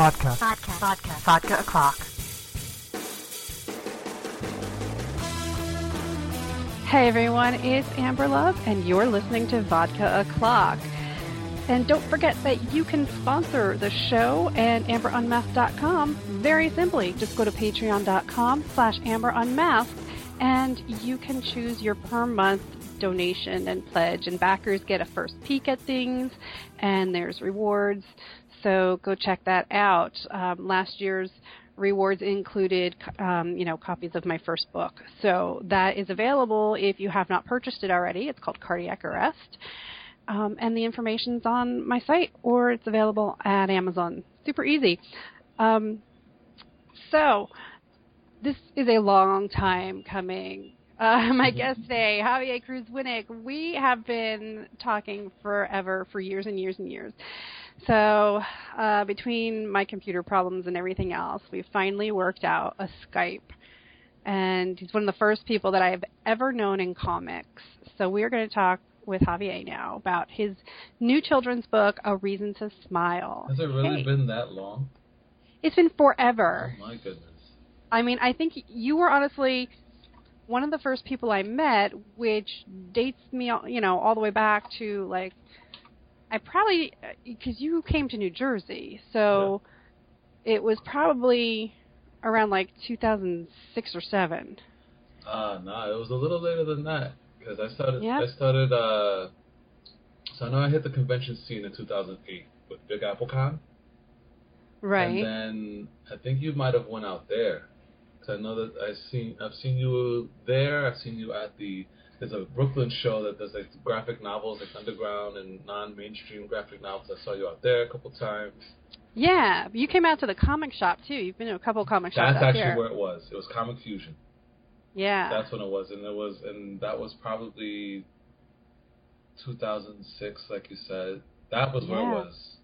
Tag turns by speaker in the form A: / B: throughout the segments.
A: Vodka.
B: Vodka. Vodka. Vodka o'clock.
C: Hey everyone, it's Amber Love, and you're listening to Vodka O'Clock. And don't forget that you can sponsor the show and amberunmasked.com very simply. Just go to patreon.com slash amberunmasked and you can choose your per month donation and pledge. And backers get a first peek at things and there's rewards. So go check that out. Um, last year's rewards included, um, you know, copies of my first book. So that is available if you have not purchased it already. It's called Cardiac Arrest. Um, and the information's on my site or it's available at Amazon. Super easy. Um, so, this is a long time coming. Uh, my guest today, Javier Cruz Winnick, we have been talking forever, for years and years and years. So, uh, between my computer problems and everything else, we finally worked out a Skype. And he's one of the first people that I have ever known in comics. So, we're going to talk with Javier now about his new children's book, A Reason to Smile.
D: Has it really
C: Hey.
D: been that long?
C: It's been forever.
D: Oh my goodness.
C: I mean, I think you were honestly one of the first people I met, which dates me, you know, all the way back to like I probably because you came to New Jersey, so it was probably around like 2006 or seven.
D: Uh no, it was a little later than that because I started.
C: Yeah.
D: I started. uh So I know I hit the convention scene in 2008 with Big Apple Con,
C: Right.
D: and then I think you might have went out there. Cause I know that I seen I've seen you there. I've seen you at the there's a Brooklyn show that does like graphic novels, like underground and non-mainstream graphic novels. I saw you out there a couple times.
C: yeah, you came out to the comic shop too. You've been to a couple comic shops
D: That's actually
C: here.
D: where it was. It was Comic Fusion.
C: yeah.
D: That's when it was, and it was, and that was probably 2006, like you said. That was where
C: Yeah.
D: it was.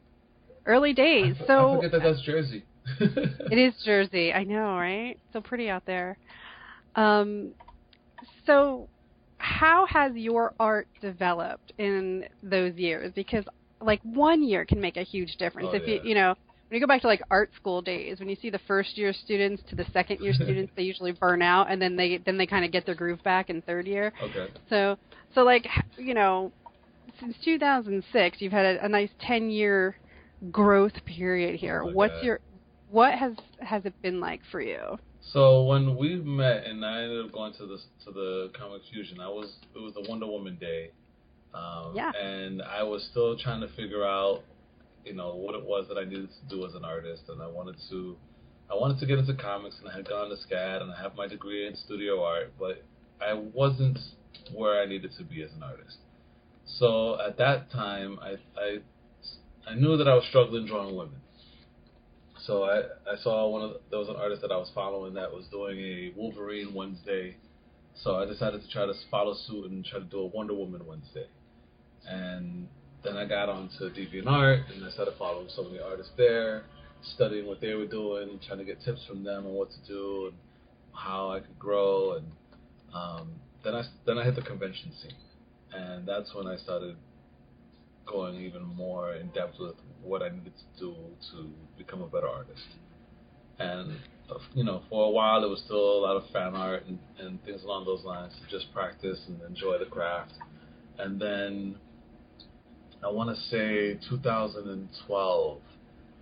C: Early days.
D: I,
C: so
D: I forget that that's Jersey.
C: It is Jersey. I know, right? So pretty out there. Um, so, how has your art developed in those years? Because like one year can make a huge difference.
D: Oh,
C: if
D: yeah.
C: you you know when you go back to like art school days, when you see the first year students to the second year students, they usually burn out, and then they then they kind of get their groove back in third year.
D: Okay.
C: So so like you know since 2006, you've had a, a nice 10 year growth period here.
D: Oh
C: What's your what has has it been like for you?
D: So when we met, and I ended up going to the to the Comic Fusion, I was it was the Wonder Woman day. Um,
C: Yeah.
D: And I was still trying to figure out, you know, what it was that I needed to do as an artist, and I wanted to, I wanted to get into comics, and I had gone to SCAD, and I have my degree in studio art, but I wasn't where I needed to be as an artist. So at that time, I I I knew that I was struggling drawing women. So I, I saw one of the, there was an artist that I was following that was doing a Wolverine Wednesday. So I decided to try to follow suit and try to do a Wonder Woman Wednesday. And then I got onto DeviantArt and I started following some of the artists there, studying what they were doing, trying to get tips from them on what to do and how I could grow. And um, then I then I hit the convention scene, and that's when I started going even more in depth with what I needed to do to become a better artist. And you know, for a while it was still a lot of fan art and, and things along those lines to just practice and enjoy the craft. And then I want to say 2012,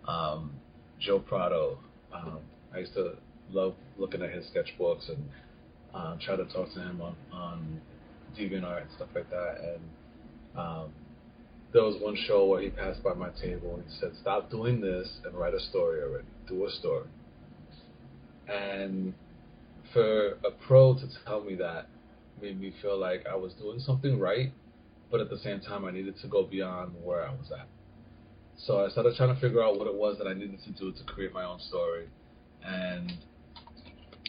D: um, Joe Prado. Um, I used to love looking at his sketchbooks and um, try to talk to him on, on DeviantArt and stuff like that. And um, there was one show where he passed by my table and he said, "Stop doing this and write a story already. Do a story." And for a pro to tell me that made me feel like I was doing something right, but at the same time I needed to go beyond where I was at. So I started trying to figure out what it was that I needed to do to create my own story, and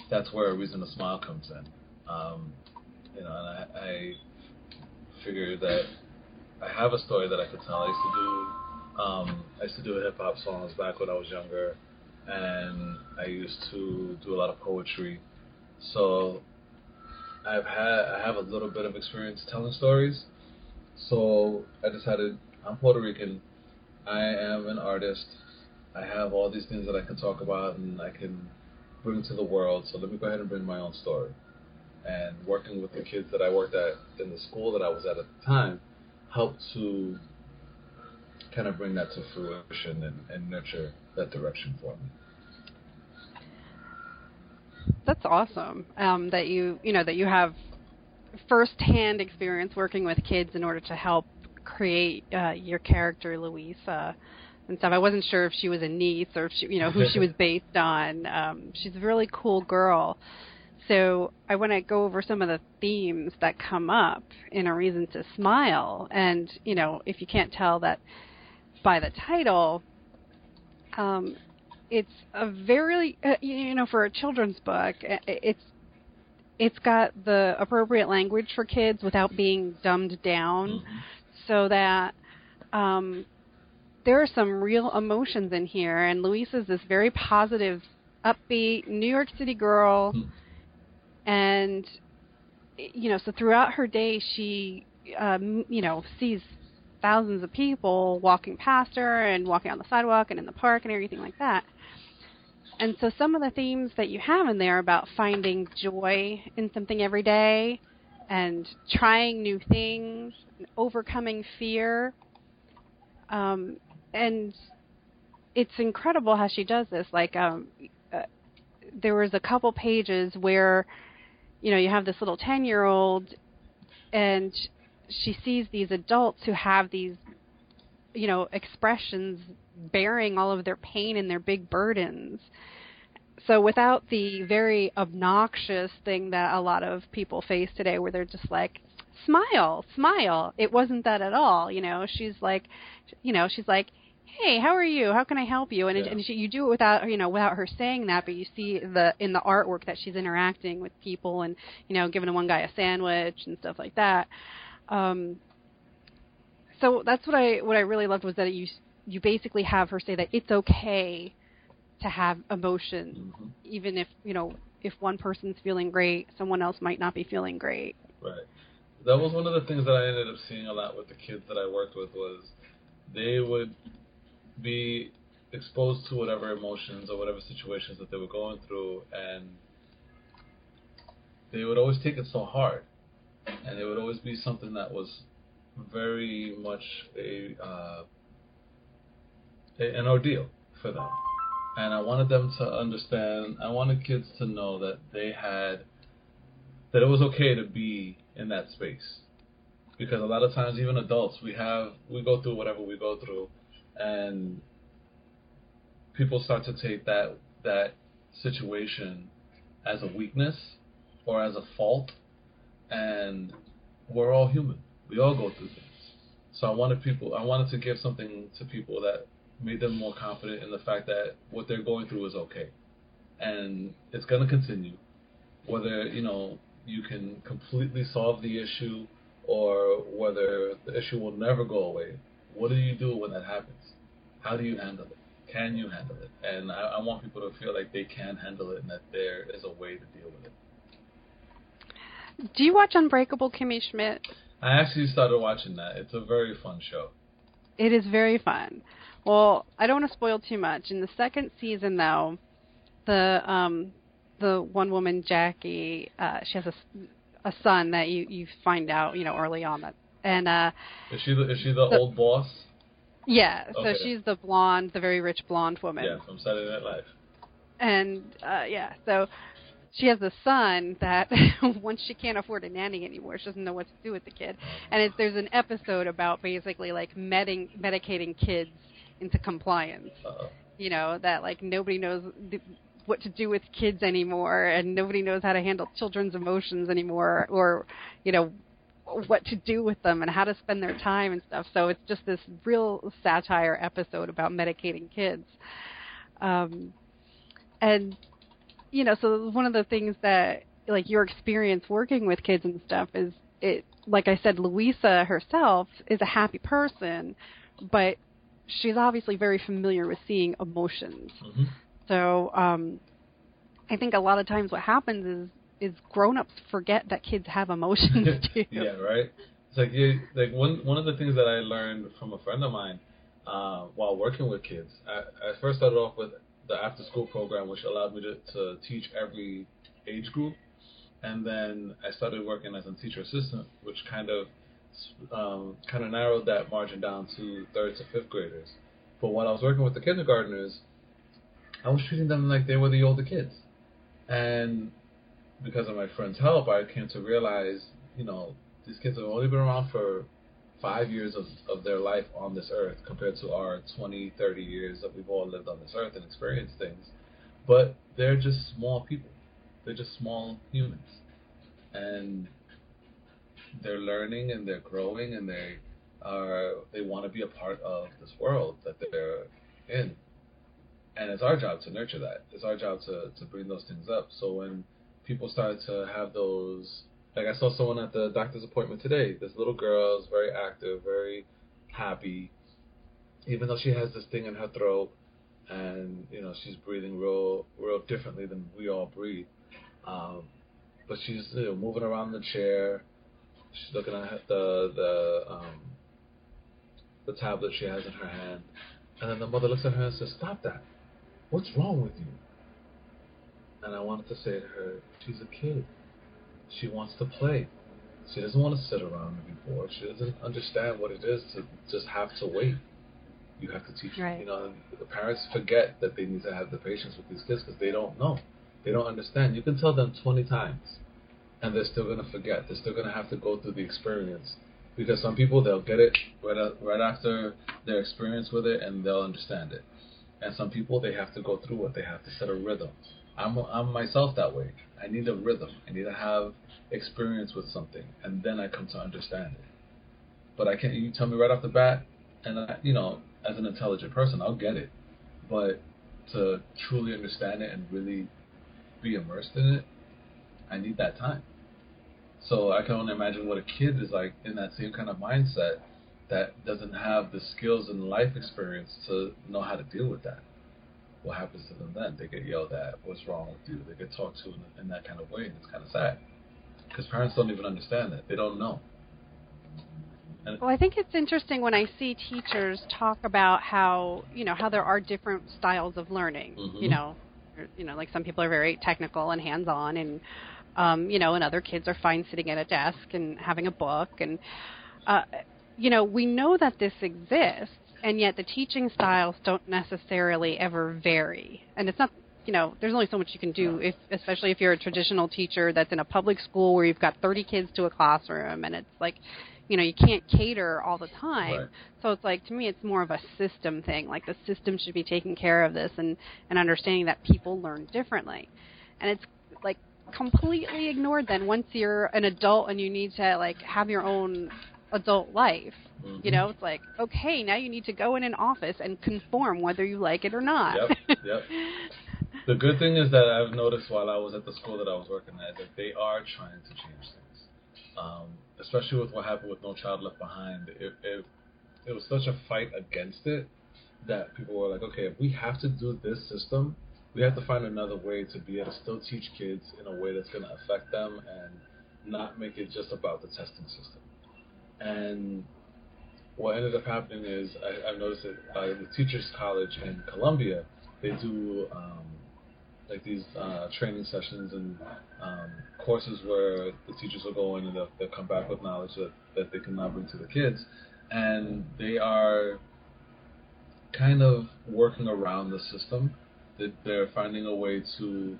D: that's where a reason to smile comes in. Um, you know, and I, I figured that I have a story that I could tell. I used to do um, I used to do hip hop songs back when I was younger, and I used to do a lot of poetry. So I've had I have a little bit of experience telling stories. So I decided I'm Puerto Rican. I am an artist. I have all these things that I can talk about and I can bring to the world. So let me go ahead and bring my own story. And working with the kids that I worked at in the school that I was at at the time helped to kind of bring that to fruition and, and nurture that direction for me.
C: That's awesome. Um, that you you know that you have firsthand experience working with kids in order to help create uh, your character, Louisa, and stuff. I wasn't sure if she was a niece or if she, you know who she was based on. Um, she's a really cool girl. So I want to go over some of the themes that come up in A Reason to Smile. And, you know, if you can't tell that by the title, um, it's a very, uh, you know, for a children's book, it's it's got the appropriate language for kids without being dumbed down, mm-hmm. so that um, there are some real emotions in here. And Louisa is this very positive, upbeat New York City girl, mm. And you know, so throughout her day, she, um, you know, sees thousands of people walking past her and walking on the sidewalk and in the park and everything like that. And so some of the themes that you have in there about finding joy in something every day and trying new things, and overcoming fear, um, and it's incredible how she does this. Like, um, uh, there was a couple pages where, you know, you have this little ten-year-old, and she sees these adults who have these, you know, expressions bearing all of their pain and their big burdens. So without the very obnoxious thing that a lot of people face today where they're just like smile, smile. It wasn't that at all, you know. She's like you know, she's like, "Hey, how are you? How can I help you?" And, yeah. it, and she, you do it without you know without her saying that, but you see the in the artwork that she's interacting with people and you know giving one guy a sandwich and stuff like that. Um, so that's what I what I really loved was that you you basically have her say that it's okay to have emotions, mm-hmm. even if you know if one person's feeling great, someone else might not be feeling great.
D: Right. That was one of the things that I ended up seeing a lot with the kids that I worked with was they would be exposed to whatever emotions or whatever situations that they were going through, and they would always take it so hard, and it would always be something that was very much a, uh, a an ordeal for them. And I wanted them to understand. I wanted kids to know that they had that it was okay to be in that space because a lot of times even adults we have we go through whatever we go through and people start to take that that situation as a weakness or as a fault and we're all human. We all go through things. So i wanted people i wanted to give something to people that made them more confident in the fact that what they're going through is okay. And it's going to continue. Whether you know you can completely solve the issue or whether the issue will never go away. What do you do when that happens? How do you handle it? Can you handle it? And I, I want people to feel like they can handle it and that there is a way to deal with it.
C: Do you watch Unbreakable, Kimmy Schmidt?
D: I actually started watching that. It's a very fun show.
C: It is very fun. Well, I don't want to spoil too much. In the second season, though, the um, the one woman Jackie, uh, she has a a son that you you find out you know early on that and uh
D: is she the, is she the, the old boss?
C: Yeah okay. so she's the blonde the very rich blonde woman.
D: Yeah from Saturday Night Live.
C: And uh yeah so she has a son that once she can't afford a nanny anymore she doesn't know what to do with the kid. And it's there's an episode about basically like meding, medicating kids into compliance. Uh you know that like nobody knows what to do with kids anymore, and nobody knows how to handle children's emotions anymore, or you know what to do with them and how to spend their time and stuff. So it's just this real satire episode about medicating kids. Um, and you know, so one of the things that like your experience working with kids and stuff is it like I said, Louisa herself is a happy person, but she's obviously very familiar with seeing emotions. Mm-hmm. So um, I think a lot of times what happens is is grown-ups forget that kids have emotions too.
D: yeah, right. It's like you, like one one of the things that I learned from a friend of mine uh, while working with kids. I, I first started off with the after school program, which allowed me to, to teach every age group. And then I started working as a teacher assistant, which kind of um, kind of narrowed that margin down to third to fifth graders. But when I was working with the kindergartners, I was treating them like they were the older kids. And because of my friend's help, I came to realize, you know, these kids have only been around for five years of, of their life on this earth compared to our 20, 30 years that we've all lived on this earth and experienced things. But they're just small people. They're just small humans. And they're learning and they're growing and they are they want to be a part of this world that they're in. And it's our job to nurture that. It's our job to, to bring those things up. So when people start to have those like I saw someone at the doctor's appointment today. This little girl is very active, very happy, even though she has this thing in her throat, and you know she's breathing real, real differently than we all breathe. Um, but she's you know, moving around the chair. She's looking at the the um, the tablet she has in her hand, and then the mother looks at her and says, "Stop that! What's wrong with you?" And I wanted to say to her, "She's a kid." She wants to play. She doesn't want to sit around and be bored. She doesn't understand what it is to just have to wait. You have to teach.
C: Right.
D: You know, the parents forget that they need to have the patience with these kids because they don't know. They don't understand. You can tell them 20 times, and they're still going to forget. They're still going to have to go through the experience. Because some people they'll get it right right after their experience with it, and they'll understand it. And some people they have to go through it. They have to set a rhythm. I'm I'm myself that way. I need a rhythm. I need to have experience with something, and then I come to understand it. But I can't. You tell me right off the bat, and I, you know, as an intelligent person, I'll get it. But to truly understand it and really be immersed in it, I need that time. So I can only imagine what a kid is like in that same kind of mindset that doesn't have the skills and life experience to know how to deal with that what happens to them then? They get yelled at. What's wrong with you? They get talked to in, in that kind of way, and it's kind of sad because parents don't even understand that. They don't know.
C: And well, I think it's interesting when I see teachers talk about how you know how there are different styles of learning.
D: Mm-hmm.
C: You know, you know, like some people are very technical and hands-on, and um, you know, and other kids are fine sitting at a desk and having a book, and uh, you know, we know that this exists and yet the teaching styles don't necessarily ever vary. And it's not, you know, there's only so much you can do, if, especially if you're a traditional teacher that's in a public school where you've got 30 kids to a classroom, and it's like, you know, you can't cater all the time.
D: Right.
C: So it's like to me, it's more of a system thing. Like the system should be taking care of this, and and understanding that people learn differently, and it's like completely ignored then once you're an adult and you need to like have your own adult life.
D: Mm-hmm.
C: You know, it's like, okay, now you need to go in an office and conform whether you like it or not.
D: Yep, yep. the good thing is that I've noticed while I was at the school that I was working at that they are trying to change things. Um, especially with what happened with No Child Left Behind. It, it, it was such a fight against it that people were like, okay, if we have to do this system, we have to find another way to be able to still teach kids in a way that's going to affect them and not make it just about the testing system. And what ended up happening is I, I've noticed that by the Teachers College in Columbia. They do um, like these uh, training sessions and um, courses where the teachers will go in and they'll, they'll come back with knowledge that, that they can now bring to the kids. And they are kind of working around the system. That they're finding a way to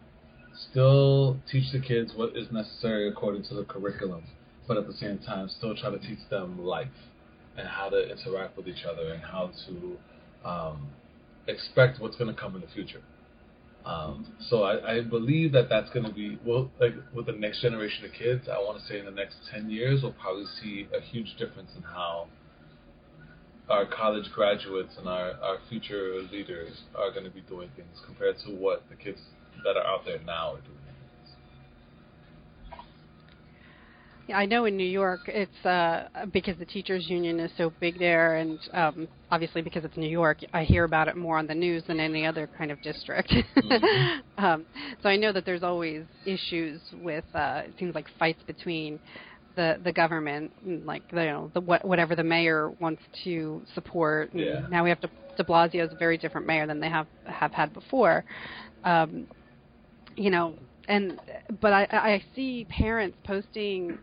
D: still teach the kids what is necessary according to the curriculum, but at the same time still try to teach them life and how to interact with each other and how to um, expect what's going to come in the future. Um, so I, I, believe that that's going to be well, like with the next generation of kids. I want to say in the next ten years, we'll probably see a huge difference in how our college graduates and our, our future leaders are going to be doing things compared to what the kids that are out there now are doing.
C: Yeah, I know in New York it's uh, because the teachers union is so big there, and um, obviously because it's New York, I hear about it more on the news than any other kind of district.
D: Mm-hmm.
C: um, so I know that there's always issues with uh, it seems like fights between the the government, like you know the what, whatever the mayor wants to support. And
D: Yeah.
C: Now we have to. De Blasio is a very different mayor than they have have had before. Um, you know, and but I I see parents posting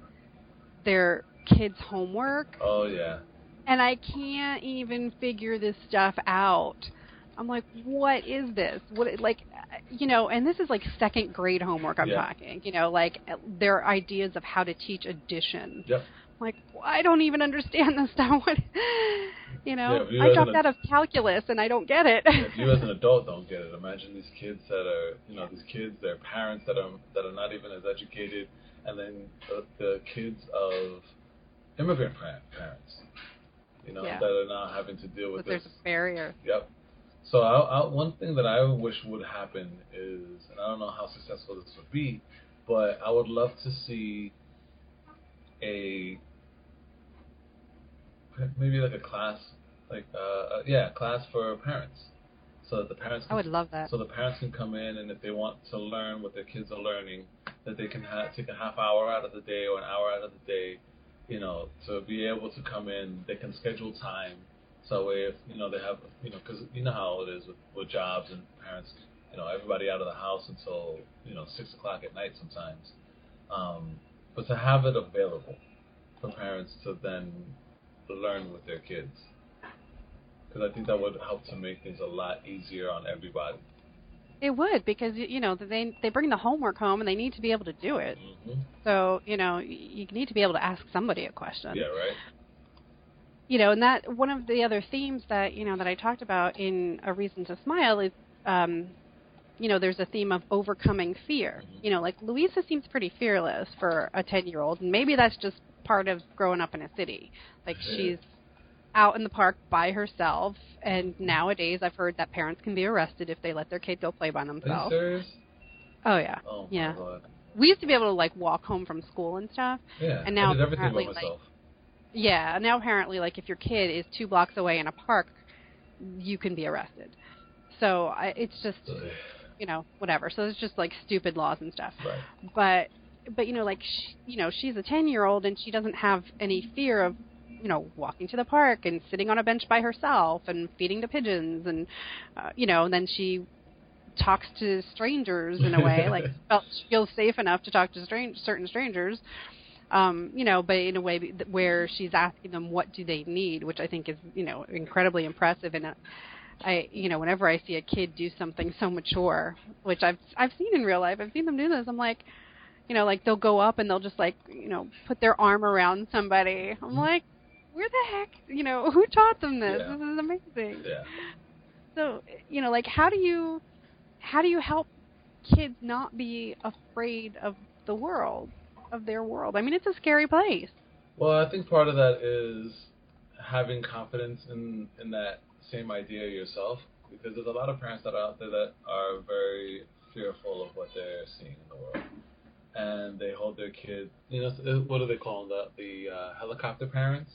C: their kids' homework
D: Oh yeah.
C: and I can't even figure this stuff out. I'm like, what is this? What like, you know? And this is like second grade homework. I'm
D: Yeah.
C: talking. You know, like their ideas of how to teach addition.
D: Yep.
C: I'm like, I don't even understand this stuff. What, you know?
D: Yeah, you
C: I dropped out of calculus and I don't get it.
D: if you as an adult don't get it, imagine these kids that are, you know, these kids, their parents that are that are not even as educated, and then the, the kids of immigrant parents, you know,
C: Yeah.
D: that are now having to deal with
C: but there's
D: this.
C: a barrier.
D: Yep. So I, I, one thing that I wish would happen is, and I don't know how successful this would be, but I would love to see a maybe like a class, like uh, uh, yeah, class for parents, so that the parents.
C: I would love that.
D: So the parents can come in, and if they want to learn what their kids are learning, that they can ha- take a half hour out of the day or an hour out of the day, you know, to be able to come in. They can schedule time, so if you know they have, you know, because you know how it is with, with jobs and parents, you know, everybody out of the house until you know six o'clock at night sometimes. Um, but to have it available for parents to then learn with their kids, because I think that would help to make things a lot easier on everybody.
C: It would because you know they they bring the homework home and they need to be able to do it.
D: hmm
C: So you know you need to be able to ask somebody a question.
D: Yeah, right.
C: you know, and that one of the other themes that you know that I talked about in A Reason to Smile is, um, you know, there's a theme of overcoming fear.
D: Mhm.
C: You know, like Louisa seems pretty fearless for a ten year old, and maybe that's just part of growing up in a city. Like she's out in the park by herself, and nowadays I've heard that parents can be arrested if they let their kid go play by themselves. Oh yeah,
D: Oh
C: Yeah.
D: god.
C: we used to be able to like walk home from school and stuff.
D: Yeah.
C: And now
D: I did everything by
C: apparently, like. Yeah, now apparently, like if your kid is two blocks away in a park, you can be arrested. So I, it's just
D: Ugh.
C: you know whatever. So it's just like stupid laws and stuff.
D: right.
C: But but you know like sh you know she's a ten year old and she doesn't have any fear of you know walking to the park and sitting on a bench by herself and feeding the pigeons and uh, you know and then she talks to strangers in a way like felt she feels safe enough to talk to strange certain strangers um you know but in a way where she's asking them what do they need which i think is you know incredibly impressive and uh, i you know whenever i see a kid do something so mature which i've i've seen in real life i've seen them do this i'm like you know like they'll go up and they'll just like you know put their arm around somebody. I'm like where the heck you know who taught them this
D: Yeah.
C: this is amazing
D: Yeah.
C: so you know like how do you how do you help kids not be afraid of the world of their world i mean it's a scary place
D: Well, I think part of that is having confidence in in that same idea yourself, because there's a lot of parents that are out there that are very fearful of what they're seeing in the world, and they hold their kids. You know, what do they call them? The the uh, helicopter parents.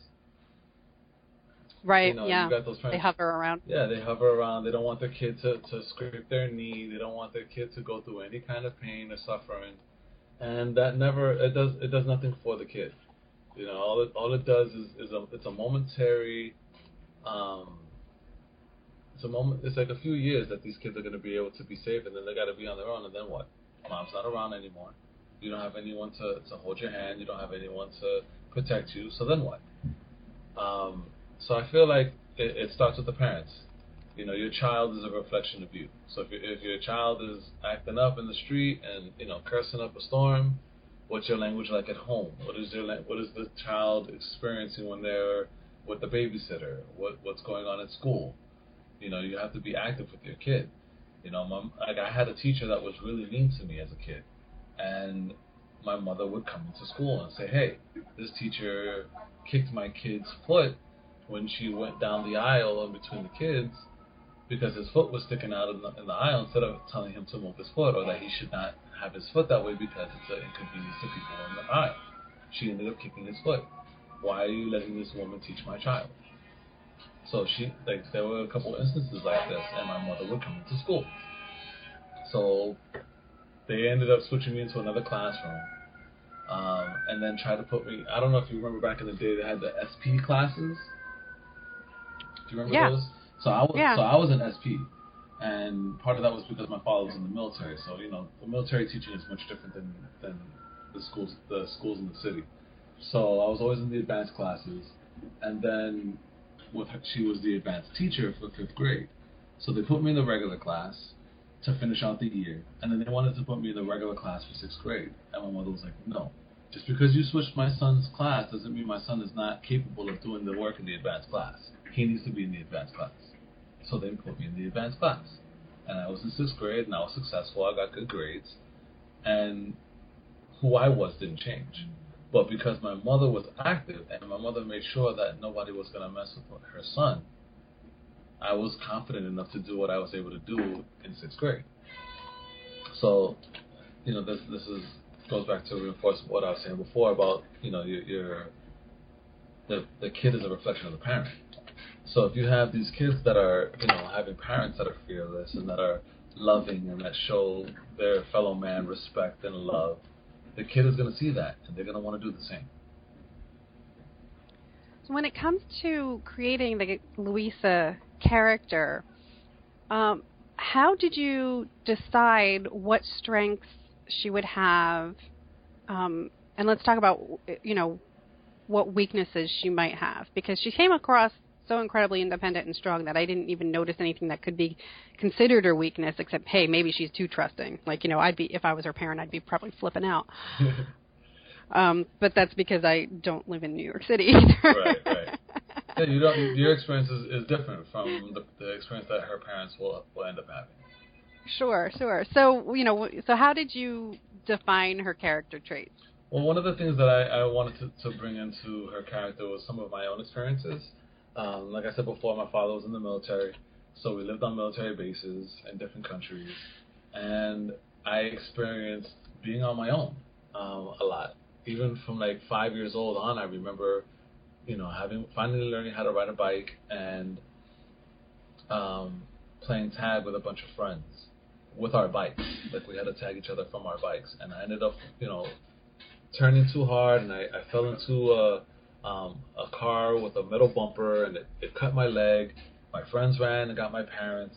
C: Right
D: You know,
C: yeah
D: you got those
C: they hover around
D: Yeah, they hover around. They don't want their kid to, to scrape their knee. They don't want their kid to go through any kind of pain or suffering, and that never it does it does nothing for the kid. You know, all it all it does is, is a it's a momentary, um, it's a moment. It's like a few years that these kids are going to be able to be safe, and then they got to be on their own. And then what? Mom's not around anymore. You don't have anyone to to hold your hand. You don't have anyone to protect you. So then what? Um, so I feel like it, it starts with the parents. You know, your child is a reflection of you. So if, if your child is acting up in the street and you know cursing up a storm, what's your language like at home? What is your what is the child experiencing when they're with the babysitter? What what's going on at school? You know, you have to be active with your kid. You know, my, like I had a teacher that was really mean to me as a kid, and my mother would come into school and say, "Hey, this teacher kicked my kid's foot when she went down the aisle in between the kids because his foot was sticking out in the, in the aisle instead of telling him to move his foot or that he should not have his foot that way because it's an inconvenience to people in the aisle. She ended up kicking his foot. Why are you letting this woman teach my child? So she like there were a couple instances like this, and my mother would come into school. So they ended up switching me into another classroom, um, and then tried to put me. I don't know if you remember back in the day they had the SP classes. Do you remember
C: Yeah.
D: those? So I was
C: Yeah.
D: so I was in SP, and part of that was because my father was in the military. So you know, the military teaching is much different than than the schools the schools in the city. So I was always in the advanced classes, and then with her, she was the advanced teacher for fifth grade. So they put me in the regular class to finish out the year, and then they wanted to put me in the regular class for sixth grade. And my mother was like, "No, just because you switched my son's class doesn't mean my son is not capable of doing the work in the advanced class. He needs to be in the advanced class." So they put me in the advanced class, and I was in sixth grade, and I was successful. I got good grades, and who I was didn't change. But because my mother was active and my mother made sure that nobody was going to mess with her son, I was confident enough to do what I was able to do in sixth grade. So, you know, this this is goes back to reinforce what I was saying before about you know your, your the the kid is a reflection of the parent. So if you have these kids that are you know having parents that are fearless and that are loving and that show their fellow man respect and love, the kid is going to see that and they're going to want to do the same.
C: So when it comes to creating the Louisa character, um, how did you decide what strengths she would have? Um, and let's talk about you know what weaknesses she might have because she came across so incredibly independent and strong that I didn't even notice anything that could be considered her weakness except hey maybe she's too trusting like you know I'd be if I was her parent I'd be probably flipping out um, but that's because I don't live in New York City either.
D: Right, right. Yeah, you don't. Your experience is, is different from the, the experience that her parents will will end up having.
C: Sure, sure. So, you know, so how did you define her character traits?
D: Well, one of the things that I, I wanted to, to bring into her character was some of my own experiences. Um, like I said before, my father was in the military, so we lived on military bases in different countries, and I experienced being on my own um, a lot. Even from like five years old on, I remember, you know, having finally learning how to ride a bike and um, playing tag with a bunch of friends with our bikes. Like we had to tag each other from our bikes, and I ended up, you know, turning too hard, and I, I fell into a um, a car with a metal bumper, and it, it cut my leg. My friends ran and got my parents,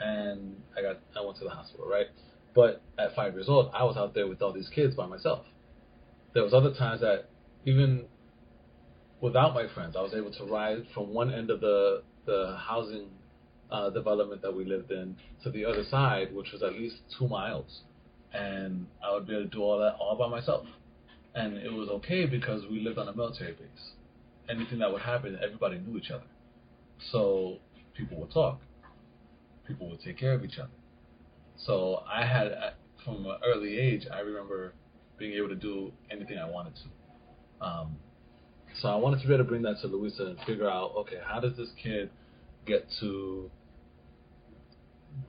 D: and I got I went to the hospital, right? But at five years old, I was out there with all these kids by myself. There was other times that even without my friends, I was able to ride from one end of the the housing uh, development that we lived in to the other side, which was at least two miles, and I would be able to do all that all by myself. And it was okay because we lived on a military base. Anything that would happen, everybody knew each other, so people would talk. People would take care of each other. So I had, from an early age, I remember being able to do anything I wanted to. Um, so I wanted to be able to bring that to Louisa and figure out, okay, how does this kid get to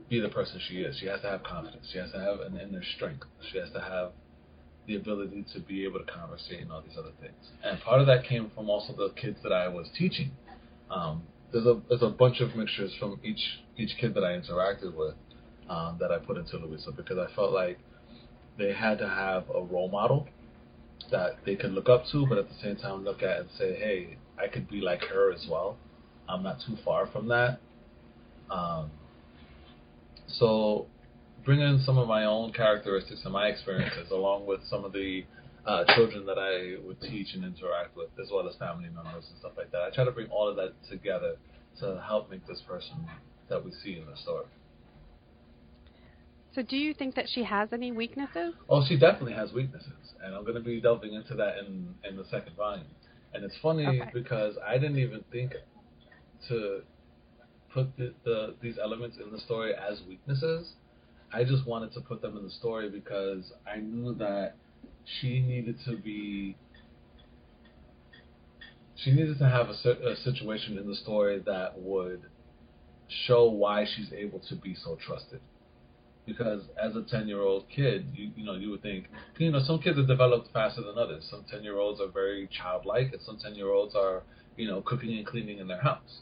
D: be the person she is? She has to have confidence. She has to have an inner strength. She has to have the ability to be able to conversate and all these other things. And part of that came from also the kids that I was teaching. Um, there's a there's a bunch of mixtures from each each kid that I interacted with um, that I put into Louisa because I felt like they had to have a role model that they could look up to, but at the same time look at and say, hey, I could be like her as well. I'm not too far from that. Um, so bring in some of my own characteristics and my experiences, along with some of the uh, children that I would teach and interact with, as well as family members and stuff like that. I try to bring all of that together to help make this person that we see in the story.
C: So, do you think that she has any weaknesses?
D: Oh, she definitely has weaknesses, and I'm going to be delving into that in in the second volume. And it's funny
C: Okay.
D: because I didn't even think to put the, the these elements in the story as weaknesses. I just wanted to put them in the story because I knew that she needed to be she needed to have a, a situation in the story that would show why she's able to be so trusted. Because as a 10 year old kid you you know you would think you know some kids are developed faster than others. Some 10 year olds are very childlike and some 10 year olds are you know cooking and cleaning in their house.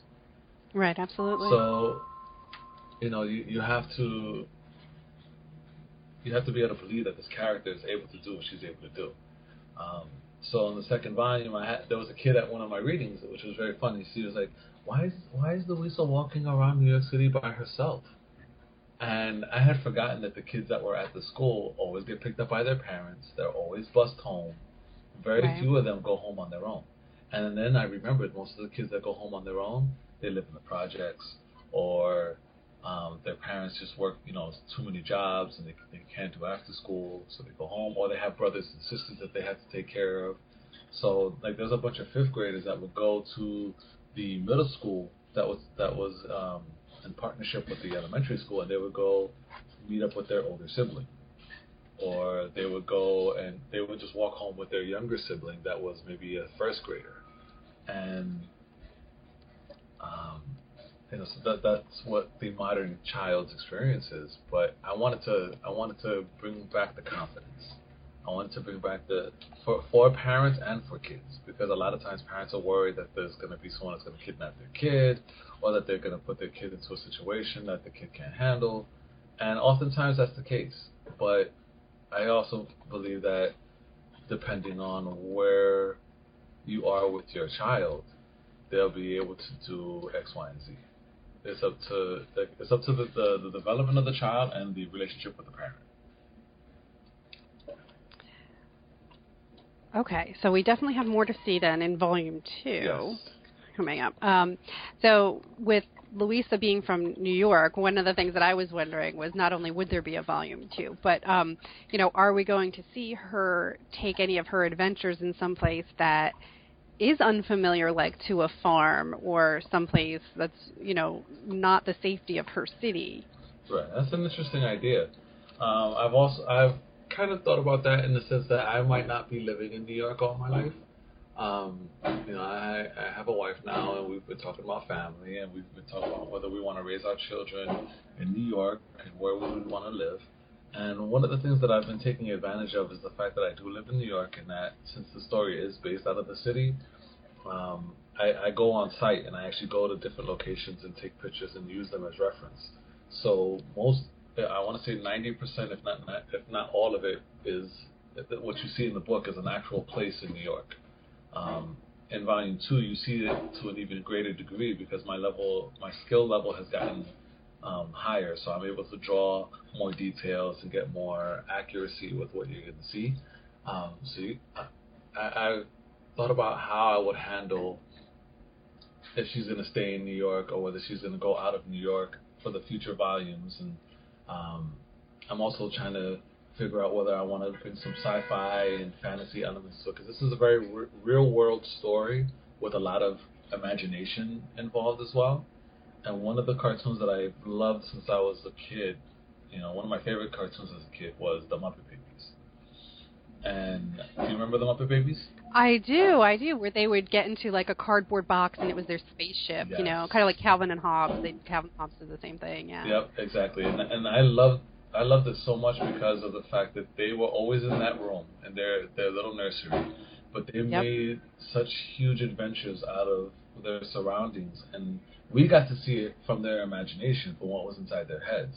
C: Right, absolutely.
D: so you know you, you have to you have to be able to believe that this character is able to do what she's able to do Um, so in the second volume, I had there was a kid at one of my readings, which was very funny. She was like, "Why is why is Louisa walking around New York City by herself?" And I had forgotten that the kids that were at the school always get picked up by their parents. They're always bused home. Very
C: Right.
D: few of them go home on their own. And then I remembered most of the kids that go home on their own, they live in the projects or um, their parents just work, you know, too many jobs and they, they can't do after school, so they go home, or they have brothers and sisters that they have to take care of. So like, there's a bunch of fifth graders that would go to the middle school that was that was um, in partnership with the elementary school, and they would go meet up with their older sibling, or they would go and they would just walk home with their younger sibling that was maybe a first grader, and know, so that that's what the modern child's experience is. But I wanted to I wanted to bring back the confidence. I wanted to bring back the for for parents and for kids because a lot of times parents are worried that there's going to be someone that's going to kidnap their kid or that they're going to put their kid into a situation that the kid can't handle, and oftentimes that's the case. But I also believe that depending on where you are with your child, they'll be able to do X, Y, and Z. It's up to it's up to the, the, the development of the child and the relationship with the parent.
C: Okay, so we definitely have more to see then in volume two
D: Yes.
C: coming up. Um, so with Louisa being from New York, one of the things that I was wondering was not only would there be a volume two, but um, you know, are we going to see her take any of her adventures in some place that is unfamiliar, like to a farm or someplace that's you know not the safety of her city?
D: Right, that's an interesting idea. Um, I've also I've kind of thought about that in the sense that I might not be living in New York all my life. Um, you know, I, I have a wife now, and we've been talking about family, and we've been talking about whether we want to raise our children in New York and where we would want to live. And one of the things that I've been taking advantage of is the fact that I do live in New York, and that since the story is based out of the city, um, I, I go on site and I actually go to different locations and take pictures and use them as reference. So most, I want to say 90%, if not if not all of it, is what you see in the book is an actual place in New York. Um, in volume two, you see it to an even greater degree because my level, my skill level has gotten um, higher, so I'm able to draw more details and get more accuracy with what you're going to see. Um, so you, I, I thought about how I would handle if she's going to stay in New York or whether she's going to go out of New York for the future volumes, and um, I'm also trying to figure out whether I want to bring some sci-fi and fantasy elements because this is a very re- real-world story with a lot of imagination involved as well. And one of the cartoons that I've loved since I was a kid, you know, one of my favorite cartoons as a kid was the Muppet Babies. And do you remember the Muppet Babies?
C: I do, I do. Where they would get into like a cardboard box and it was their spaceship, you know, kind of like Calvin and Hobbes. They Calvin and Hobbes did the same thing, yeah.
D: Yep, exactly. And and I loved I loved it so much because of the fact that they were always in that room in their their little nursery, but they
C: Yep.
D: made such huge adventures out of their surroundings, and we got to see it from their imagination, from what was inside their heads.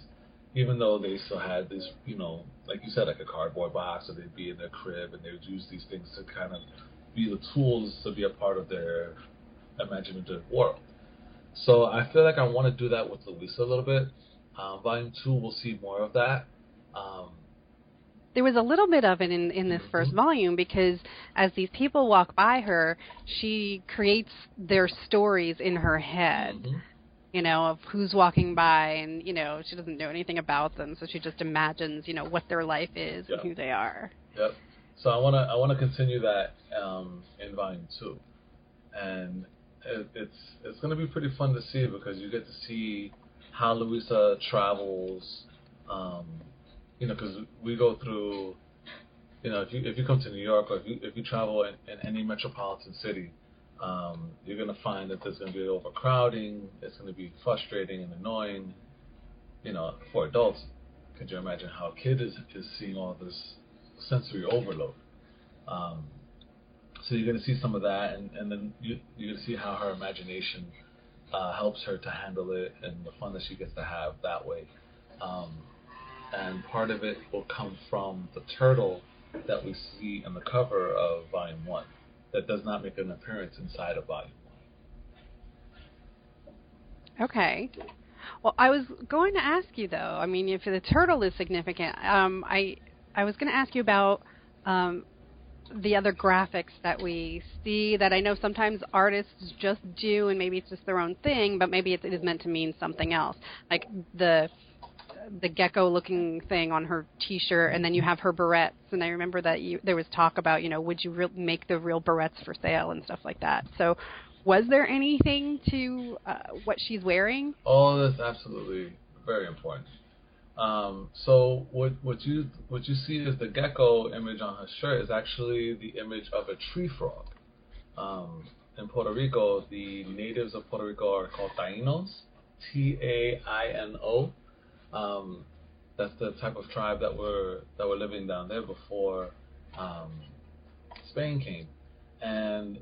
D: Even though they still had this, you know, like you said, like a cardboard box, or they'd be in their crib, and they would use these things to kind of be the tools to be a part of their imaginative world. So I feel like I want to do that with Louisa a little bit. Um, volume two, we'll see more of that. Um,
C: There was a little bit of it in in this first
D: Mhm.
C: volume because as these people walk by her, she creates their stories in her head.
D: mhm.
C: You know, of who's walking by, and you know, she doesn't know anything about them, so she just imagines, you know, what their life is and who they are.
D: Yep. So I want to I want to continue that um, in volume two, and it, it's it's going to be pretty fun to see because you get to see how Louisa travels. Um, you know, because we go through. You know, if you if you come to New York or if you if you travel in, in any metropolitan city, um, you're going to find that there's going to be overcrowding. It's going to be frustrating and annoying. You know, for adults, could you imagine how a kid is is seeing all this sensory overload? Um, so you're going to see some of that, and, and then you, you're to see how her imagination uh, helps her to handle it and the fun that she gets to have that way. Um, and part of it will come from the turtle that we see on the cover of Volume One that does not make an appearance inside of Volume
C: One. Okay. Well, I was going to ask you though. I mean, if the turtle is significant, um, I I was going to ask you about um, the other graphics that we see that I know sometimes artists just do, and maybe it's just their own thing, but maybe it is meant to mean something else, like the the gecko-looking thing on her T-shirt, and then you have her barrettes. And I remember that you, there was talk about, you know, would you re- make the real barrettes for sale and stuff like that. So, was there anything to uh, what she's wearing?
D: Oh, that's absolutely very important. Um, so what what you what you see is the gecko image on her shirt is actually the image of a tree frog. Um, in Puerto Rico, the natives of Puerto Rico are called Tainos, T A I N O. Um, that's the type of tribe that were that were living down there before um, Spain came, and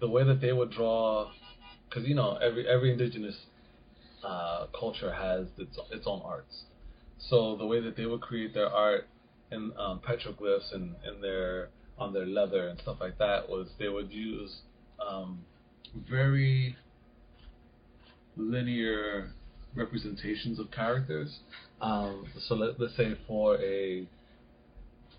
D: the way that they would draw, because you know every every indigenous uh, culture has its its own arts. So the way that they would create their art in um, petroglyphs and in their on their leather and stuff like that was they would use um, very linear representations of characters. Um, so let, let's say for a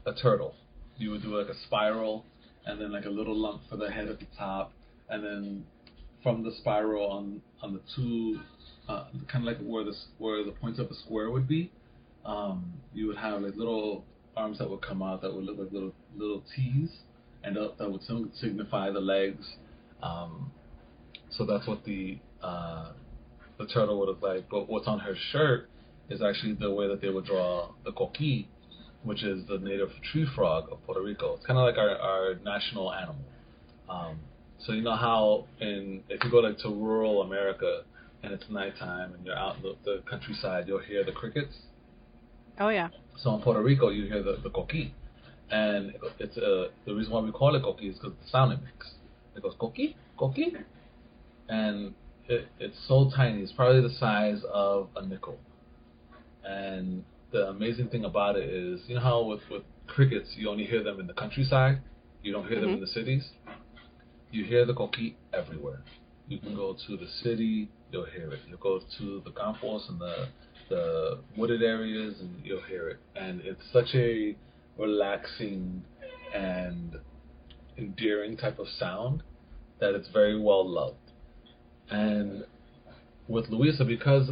D: a turtle, you would do like a spiral and then like a little lump for the head at the top, and then from the spiral on on the two, uh, kind of like where the where the points of a square would be, um, you would have like little arms that would come out that would look like little little T's, and that, that would signify the legs. Um, so that's what the uh, the turtle would look like. But what's on her shirt is actually the way that they would draw the coqui, which is the native tree frog of Puerto Rico. It's kind of like our, our national animal. Um, so you know how in if you go like to rural America and it's nighttime and you're out in the, the countryside, you'll hear the crickets.
C: Oh yeah.
D: So in Puerto Rico, you hear the the coqui, and it's uh, the reason why we call it coqui is because the sound it makes. It goes coqui, coqui, and it, it's so tiny. It's probably the size of a nickel. And the amazing thing about it is, you know how with, with crickets, you only hear them in the countryside, you don't hear mm-hmm. them in the cities. You hear the coqui everywhere. You can go to the city, you'll hear it. You go to the campos and the the wooded areas, and you'll hear it. And it's such a relaxing and endearing type of sound that it's very well loved. And with Louisa, because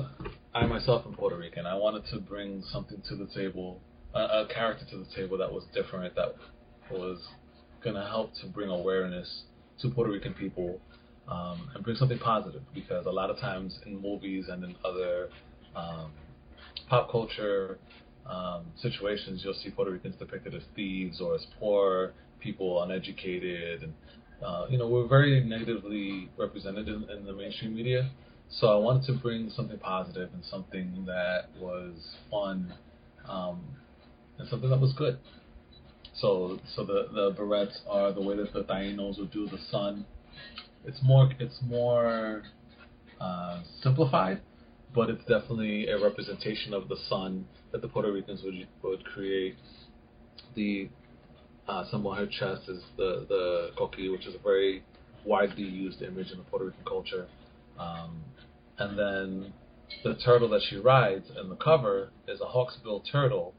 D: I myself am Puerto Rican, I wanted to bring something to the table, a, a character to the table that was different, that was going to help to bring awareness to Puerto Rican people um, and bring something positive. Because a lot of times in movies and in other um, pop culture um, situations, you'll see Puerto Ricans depicted as thieves or as poor people, uneducated, and uh, you know, we're very negatively represented in, in, the mainstream media. So I wanted to bring something positive and something that was fun, um, and something that was good. So, so the the barrettes are the way that the Tainos would do the sun. It's more it's more uh, simplified, but it's definitely a representation of the sun that the Puerto Ricans would would create. The uh, her chest is the the coqui, which is a very widely used image in the Puerto Rican culture. Um, and then the turtle that she rides in the cover is a hawksbill turtle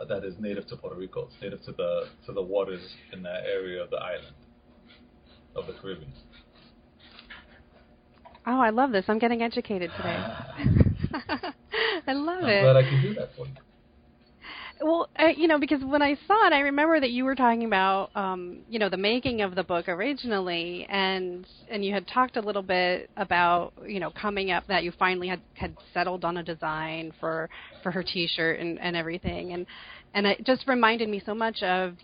D: uh, that is native to Puerto Rico. It's native to the to the waters in that area of the island of the Caribbean.
C: Oh, I love this. I'm getting educated today. I love
D: I'm
C: it.
D: glad I can do that for you.
C: Well, uh, you know, because when I saw it, I remember that you were talking about, um, you know, the making of the book originally, and and you had talked a little bit about, you know, coming up that you finally had had settled on a design for for her T-shirt and and everything, and and it just reminded me so much of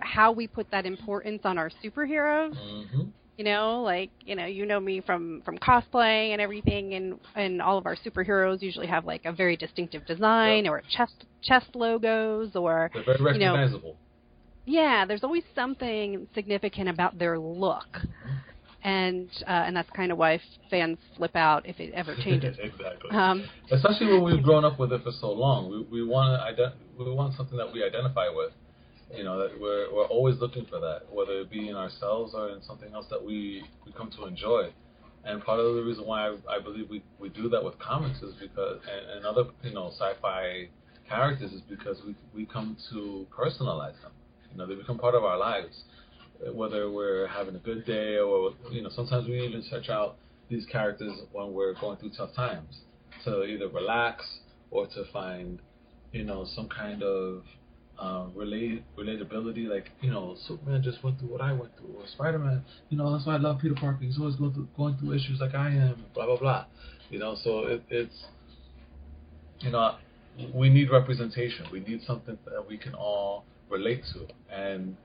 C: how we put that importance on our superheroes.
D: Mm-hmm
C: you know like you know you know me from from cosplay and everything and and all of our superheroes usually have like a very distinctive design
D: yep.
C: or chest chest logos or
D: They're very recognizable.
C: You know, yeah, there's always something significant about their look.
D: Mm-hmm.
C: And uh, and that's kind of why fans flip out if it ever changes.
D: exactly.
C: Um,
D: Especially when we've grown up with it for so long, we we want to ident- we want something that we identify with, You know, that we're we're always looking for that, whether it be in ourselves or in something else that we we come to enjoy. And part of the reason why I, I believe we, we do that with comics is because and, and other you know sci-fi characters is because we we come to personalize them. You know, they become part of our lives, whether we're having a good day or you know sometimes we even search out these characters when we're going through tough times to either relax or to find you know some kind of um, relate relatability. Like you know, Superman just went through what I went through, or Spider Man. You know, that's why I love Peter Parker. He's always going through going through issues like I am. Blah blah blah. You know, so it, it's you know we need representation. We need something that we can all relate to, and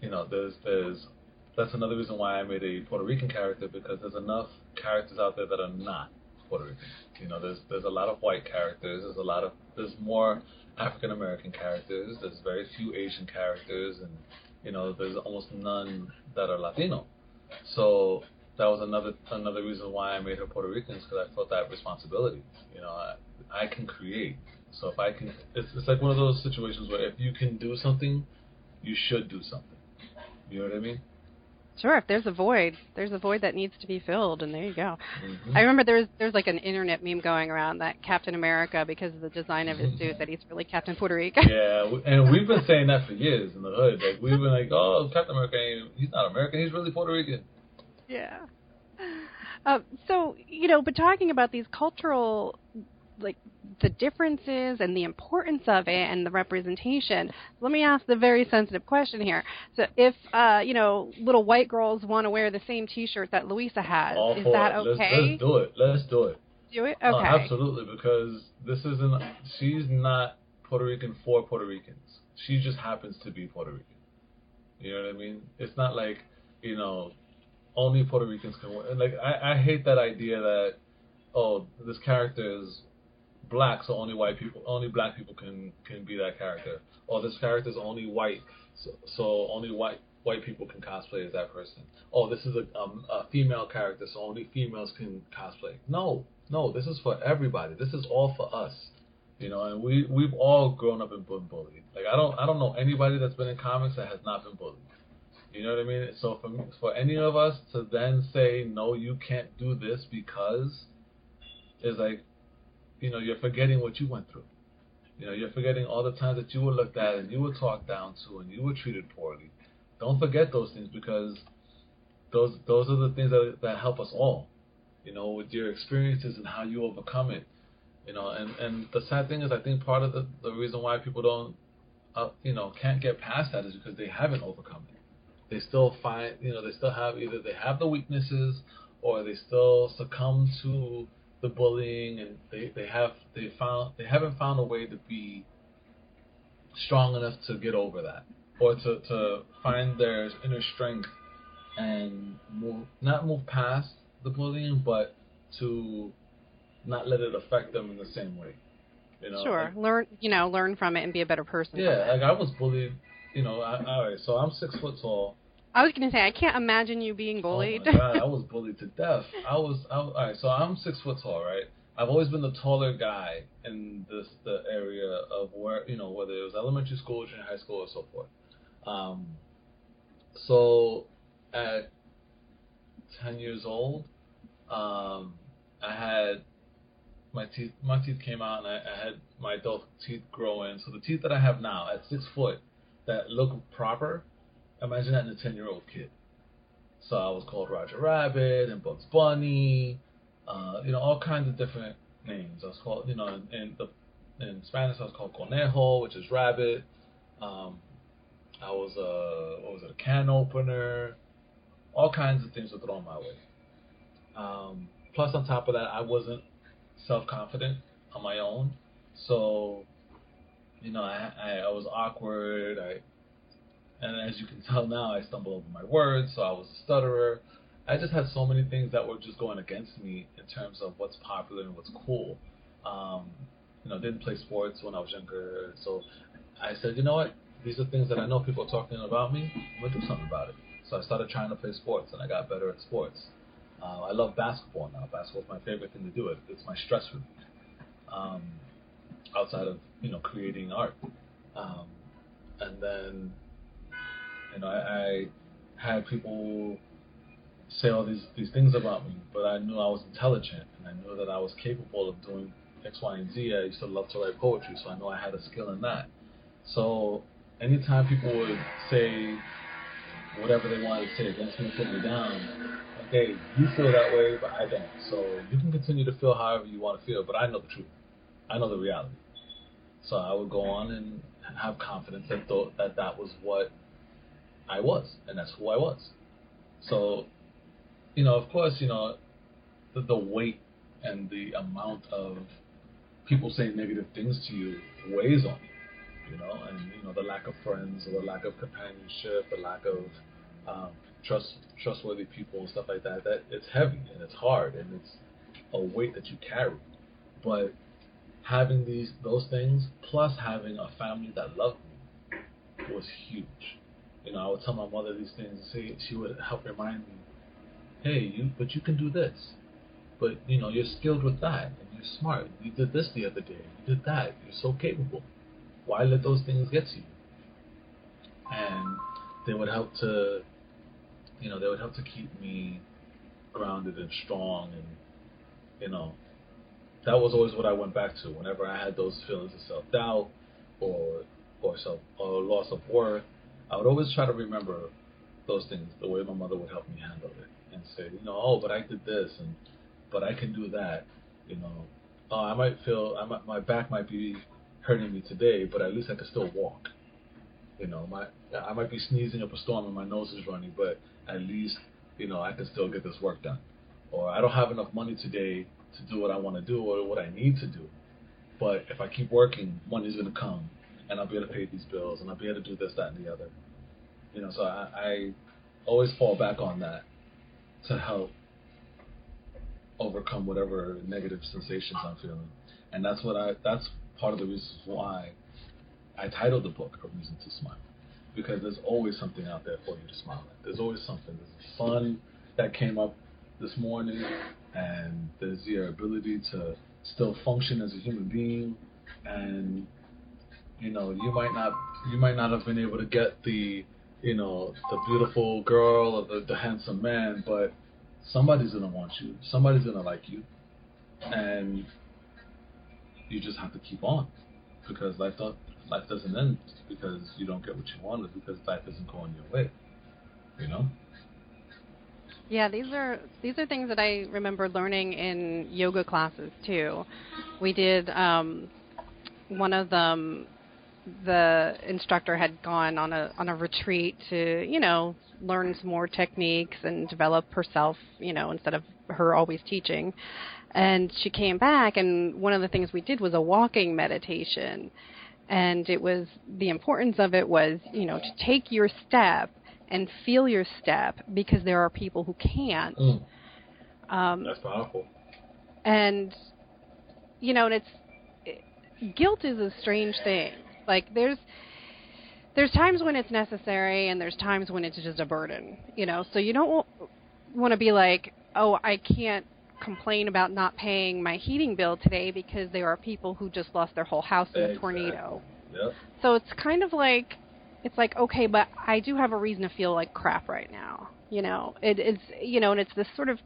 D: you know, there's there's that's another reason why I made a Puerto Rican character because there's enough characters out there that are not Puerto Rican. You know, there's there's a lot of white characters. There's a lot of there's more African American characters. There's very few Asian characters, and you know, there's almost none that are Latino. So that was another another reason why I made her Puerto Rican is because I felt that responsibility. You know, I, I can create. So if I can, it's it's like one of those situations where if you can do something, you should do something. You know what I mean?
C: Sure, if there's a void, there's a void that needs to be filled, and there you go.
D: Mm-hmm.
C: I remember there's there's like an internet meme going around that Captain America, because of the design of his suit, that he's really Captain Puerto Rico.
D: Yeah, and we've been saying that for years in the hood. Like we've been like, oh, Captain America, he's not American, he's really Puerto Rican.
C: yeah. Uh, so you know, but talking about these cultural like the differences and the importance of it and the representation. Let me ask the very sensitive question here. So if uh, you know, little white girls want to wear the same T-shirt that Louisa has,
D: All
C: is that
D: it. Let's,
C: okay?
D: let's do it. Let's do it.
C: Do it. Okay.
D: absolutely, because this isn't. She's not Puerto Rican for Puerto Ricans. She just happens to be Puerto Rican. You know what I mean? It's not like you know, only Puerto Ricans can wear. Like I, I hate that idea that oh, this character is black, so only white people, only black people can can be that character. Or this character is only white, so, so only white white people can cosplay as that person. Oh, this is a, um, a female character, so only females can cosplay. No, no, this is for everybody. This is all for us. You know, and we we've all grown up and been bullied. Like I don't I don't know anybody that's been in comics that has not been bullied. You know what I mean? So for for any of us to then say no, you can't do this because is like, you know, you're forgetting what you went through. You know, you're forgetting all the times that you were looked at and you were talked down to and you were treated poorly. Don't forget those things because those those are the things that that help us all. You know, with your experiences and how you overcome it. You know, and and the sad thing is, I think part of the the reason why people don't, uh, you know, can't get past that is because they haven't overcome it. They still find, you know, they still have either they have the weaknesses or they still succumb to the bullying and they, they have they found they haven't found a way to be strong enough to get over that or to, to find their inner strength and move not move past the bullying but to not let it affect them in the same way you know
C: Sure.
D: like-
C: learn, you know, learn from it and be a better person.
D: yeah like i was bullied you know I, all right so i'm six foot tall
C: I was to say I can't imagine you being bullied.
D: Oh god, I was bullied to death. I was, I, all right. So I'm six foot tall, right? I've always been the taller guy in this the area of where you know whether it was elementary school, junior high school, or so forth. Um, so at ten years old, um, I had my teeth. My teeth came out, and I, I had my adult teeth grow in. So the teeth that I have now at six foot that look proper, imagine that in a ten year old kid. So I was called Roger Rabbit and Bugs Bunny, uh, you know, all kinds of different names. I was called, you know, in, in the in Spanish I was called Conejo, which is rabbit. Um, I was a what was it, a can opener, all kinds of things were thrown my way. Um, plus, on top of that, I wasn't self confident on my own, so you know, I, I I was awkward. I and as you can tell now, I stumble over my words, so I was a stutterer. I just had so many things that were just going against me in terms of what's popular and what's cool. Um, you know, didn't play sports when I was younger, so I said, you know what? These are things that I know people are talking about me. I'm gonna do something about it. So I started trying to play sports, and I got better at sports. Uh, I love basketball now. Basketball's my favorite thing to do. It it's my stress relief. Um, outside of you know creating art. Um, and then know I, I had people say all these these things about me, but I knew I was intelligent and I knew that I was capable of doing X, Y, and Z. I used to love to write poetry, so I know I had a skill in that. So anytime people would say whatever they wanted to say against me, put me down, okay, you feel that way, but I don't. So you can continue to feel however you want to feel, but I know the truth. I know the reality. So I would go on and have confidence that th- that that was what I was, and that's who I was. So, you know, of course, you know, the, the weight and the amount of people saying negative things to you weighs on you, you know, and you know the lack of friends or the lack of companionship, the lack of um, trust trustworthy people and stuff like that. That it's heavy and it's hard and it's a weight that you carry. But having these those things plus having a family that loved me was huge. You know, I would tell my mother these things. And she she would help remind me, hey, you but you can do this. But you know, you're skilled with that and you're smart. You did this the other day. You did that. You're so capable. Why let those things get to you? And they would help to you know, they would help to keep me grounded and strong and you know that was always what I went back to whenever I had those feelings of self doubt or or self or loss of worth. I would always try to remember those things, the way my mother would help me handle it, and say, you know, oh, but I did this, and but I can do that, you know. Oh, I might feel I might, my back might be hurting me today, but at least I can still walk. You know, my I might be sneezing up a storm and my nose is running, but at least you know I can still get this work done. Or I don't have enough money today to do what I want to do or what I need to do. But if I keep working, money's gonna come, and I'll be able to pay these bills, and I'll be able to do this, that, and the other. You know, so I, I always fall back on that to help overcome whatever negative sensations I'm feeling, and that's what I. That's part of the reasons why I titled the book "A Reason to Smile," because there's always something out there for you to smile at. There's always something. There's the sun that came up this morning and there's your ability to still function as a human being and you know you might not you might not have been able to get the you know the beautiful girl or the, the handsome man but somebody's gonna want you somebody's gonna like you and you just have to keep on because life don't, life doesn't end because you don't get what you wanted because life isn't going your way you know
C: yeah, these are these are things that I remember learning in yoga classes too. We did um, one of them. The instructor had gone on a on a retreat to you know learn some more techniques and develop herself you know instead of her always teaching. And she came back, and one of the things we did was a walking meditation. And it was the importance of it was you know to take your step and feel your step because there are people who can't.
D: Mm.
C: Um,
D: that's powerful
C: and you know, and it's it, guilt is a strange thing. Like there's there's times when it's necessary and there's times when it's just a burden, you know. So you don't want to be like, "Oh, I can't complain about not paying my heating bill today because there are people who just lost their whole house in a
D: Exactly.
C: tornado."
D: yep
C: So it's kind of like it's like okay, but I do have a reason to feel like crap right now. You know, it, it's you know, and it's this sort of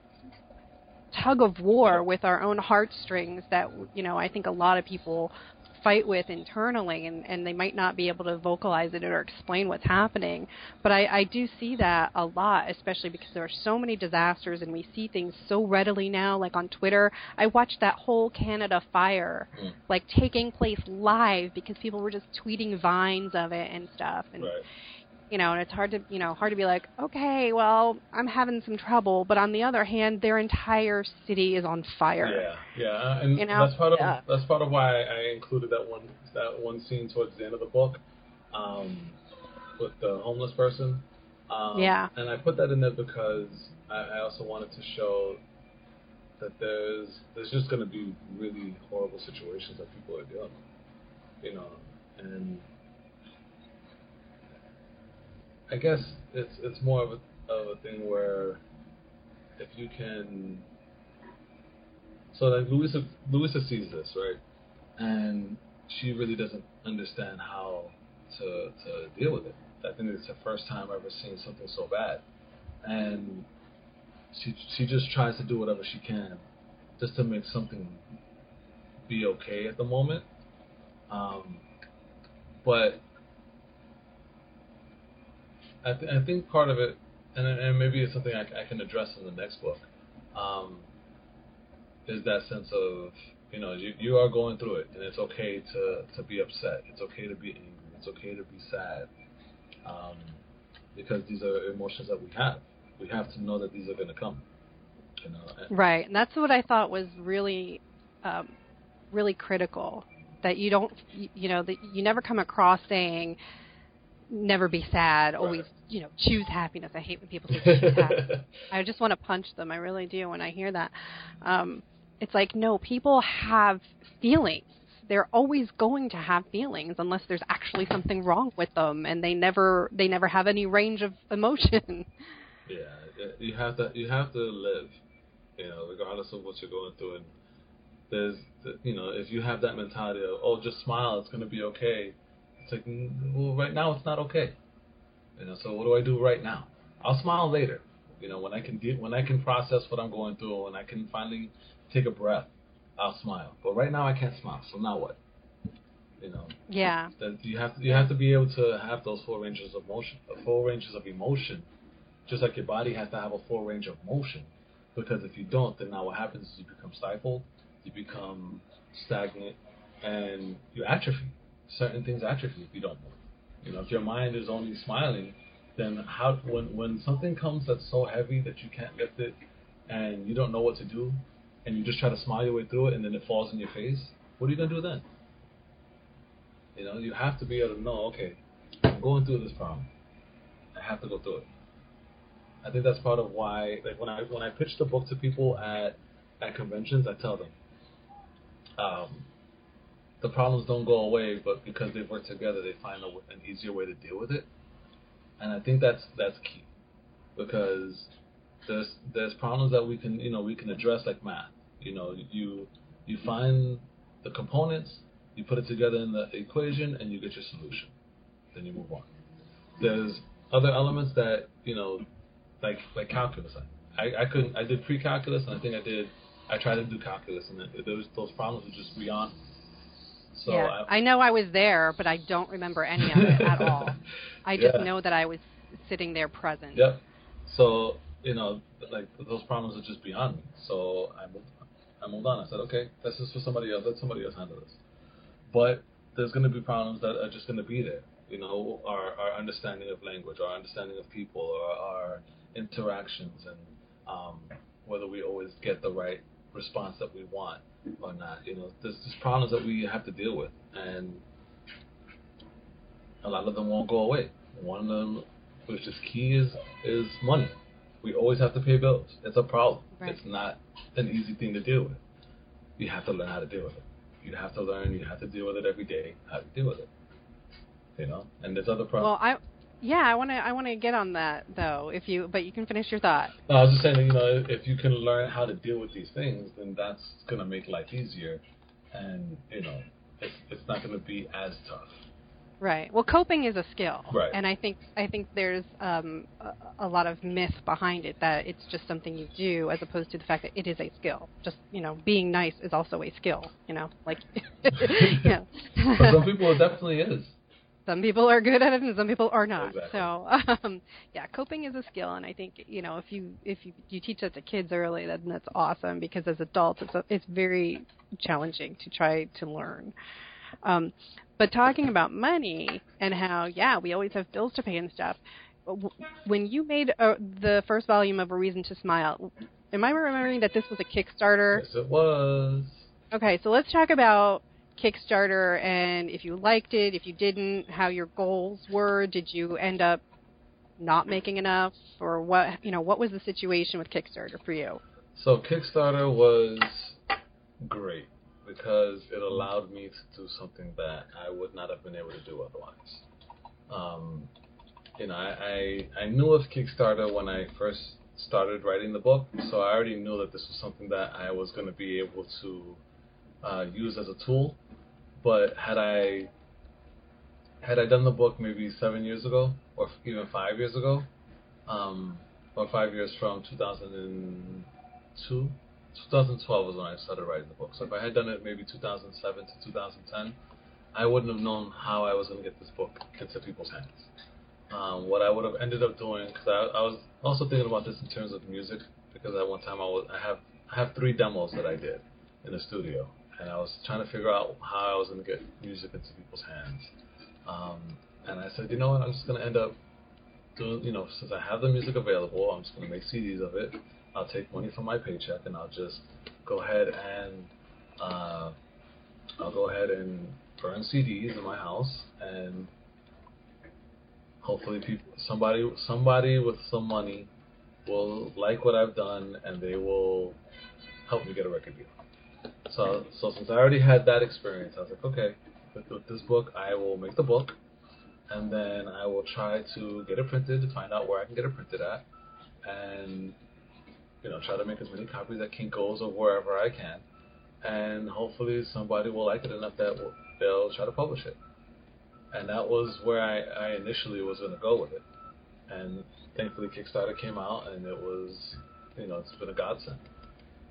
C: tug of war with our own heartstrings that you know I think a lot of people fight with internally and, and they might not be able to vocalize it or explain what's happening. But I, I do see that a lot, especially because there are so many disasters and we see things so readily now, like on Twitter. I watched that whole Canada fire
D: Mm.
C: like taking place live because people were just tweeting vines of it and stuff. And
D: right
C: you know, and it's hard to you know hard to be like, okay, well, I'm having some trouble, but on the other hand, their entire city is on fire.
D: Yeah, yeah, and
C: You know?
D: that's part of
C: Yeah.
D: that's part of why I included that one that one scene towards the end of the book, um, with the homeless person. Um,
C: Yeah.
D: and I put that in there because I, I also wanted to show that there's there's just going to be really horrible situations that people are dealing with, you know, and I guess it's it's more of a of a thing where if you can so like Louisa Louisa sees this, right? And she really doesn't understand how to to deal with it. I think it's the first time I've ever seen something so bad, and she she just tries to do whatever she can just to make something be okay at the moment. Um, but I, th- I think part of it, and, and maybe it's something I, I can address in the next book, um, is that sense of you know you, you are going through it, and it's okay to to be upset. It's okay to be angry. It's okay to be sad, um, because these are emotions that we have. We have to know that these are going to come. You know, and,
C: Right, and that's what I thought was really, um, really critical. That you don't, you know, that you never come across saying, "Never be sad." Always,
D: Right.
C: you know, choose happiness. I hate when people say choose happiness. I just want to punch them. I really do when I hear that. Um, it's like no, people have feelings. They're always going to have feelings unless there's actually something wrong with them, and they never they never have any range of emotion.
D: Yeah, you have to you have to live, you know, regardless of what you're going through. And there's, you know, if you have that mentality of oh, just smile, it's gonna be okay. It's like, well, right now it's not okay. You know, so what do I do right now? I'll smile later. You know, when I can get when I can process what I'm going through, when I can finally take a breath, I'll smile. But right now I can't smile. So now what? You know,
C: yeah,
D: that you have to you have to be able to have those four ranges of motion, uh, four ranges of emotion, just like your body has to have a full range of motion. Because if you don't, then now what happens is you become stifled, you become stagnant, and you atrophy. Certain things atrophy if you don't move. You know, if your mind is only smiling, then how when when something comes that's so heavy that you can't lift it, and you don't know what to do, and you just try to smile your way through it, and then it falls in your face, what are you gonna do then? You know, you have to be able to know, okay, I'm going through this problem. I have to go through it. I think that's part of why, like when I when I pitch the book to people at at conventions, I tell them, um, the problems don't go away, but because they work together, they find a, an easier way to deal with it. And I think that's that's key, because there's there's problems that we can you know we can address like math. You know, you you find the components, you put it together in the equation, and you get your solution. Then you move on. There's other elements that you know, like like calculus. I, I couldn't. I did pre-calculus, and I think I did. I tried to do calculus, and it, those those problems were just beyond. So
C: yeah,
D: I,
C: I know I was there, but I don't remember any of it at all. I just
D: Yeah.
C: know that I was sitting there present.
D: Yep. So you know, like those problems are just beyond me. So I moved. I moved on. I said, okay, this is for somebody else. Let somebody else handle this. But there's going to be problems that are just going to be there. You know, our our understanding of language, our understanding of people, or our interactions, and um, whether we always get the right response that we want or not. You know, there's just problems that we have to deal with, and a lot of them won't go away. One of them, which is key, is is money. We always have to pay bills. It's a problem.
C: Right.
D: It's not an easy thing to deal with. You have to learn how to deal with it. You have to learn. You have to deal with it every day. How to deal with it. You know, and there's other
C: Well,
D: problems.
C: I yeah, I want to I want to get on that though. If you but you can finish your thought.
D: No, I was just saying, you know, if you can learn how to deal with these things, then that's gonna make life easier, and you know, it's it's not gonna be as tough.
C: Right. Well, coping is a skill,
D: Right.
C: and I think I think there's um, a, a lot of myth behind it that it's just something you do, as opposed to the fact that it is a skill. Just you know, being nice is also a skill. You know, like you know.
D: But some people, it definitely is.
C: Some people are good at it and some people are not.
D: Exactly.
C: So, um, yeah, coping is a skill, and I think you know if you if you, you teach that to kids early, then that's awesome because as adults, it's a, it's very challenging to try to learn. Um, but talking about money and how yeah we always have bills to pay and stuff. When you made uh the first volume of A Reason to Smile, am I remembering that this was a Kickstarter?
D: Yes, it was.
C: Okay, so let's talk about Kickstarter and if you liked it, if you didn't, how your goals were. Did you end up not making enough, or what? You know, what was the situation with Kickstarter for you?
D: So Kickstarter was great because it allowed me to do something that I would not have been able to do otherwise. Um, you know, I, I I knew of Kickstarter when I first started writing the book, so I already knew that this was something that I was going to be able to uh, use as a tool. But had I had I done the book maybe seven years ago, or even five years ago, um, or five years from 2002, 2012 was when I started writing the book. So if I had done it maybe 2007 to 2010, I wouldn't have known how I was going to get this book into people's hands. Um, what I would have ended up doing, because I, I was also thinking about this in terms of music, because at one time I was I have I have three demos that I did in the studio, and I was trying to figure out how I was going to get music into people's hands. Um, and I said, you know what, I'm just going to end up doing, you know, since I have the music available, I'm just going to make CDs of it. I'll take money from my paycheck and I'll just go ahead and uh, I'll go ahead and burn CDs in my house and hopefully people somebody somebody with some money will like what I've done and they will help me get a record deal. So so since I already had that experience, I was like, okay, with, with this book, I will make the book, and then I will try to get it printed find out where I can get it printed at, and you know try to make as many copies at Kinko's or wherever I can, and hopefully somebody will like it enough that they'll try to publish it. And that was where I, I initially was going to go with it. And thankfully, Kickstarter came out, and it was, you know, it's been a godsend.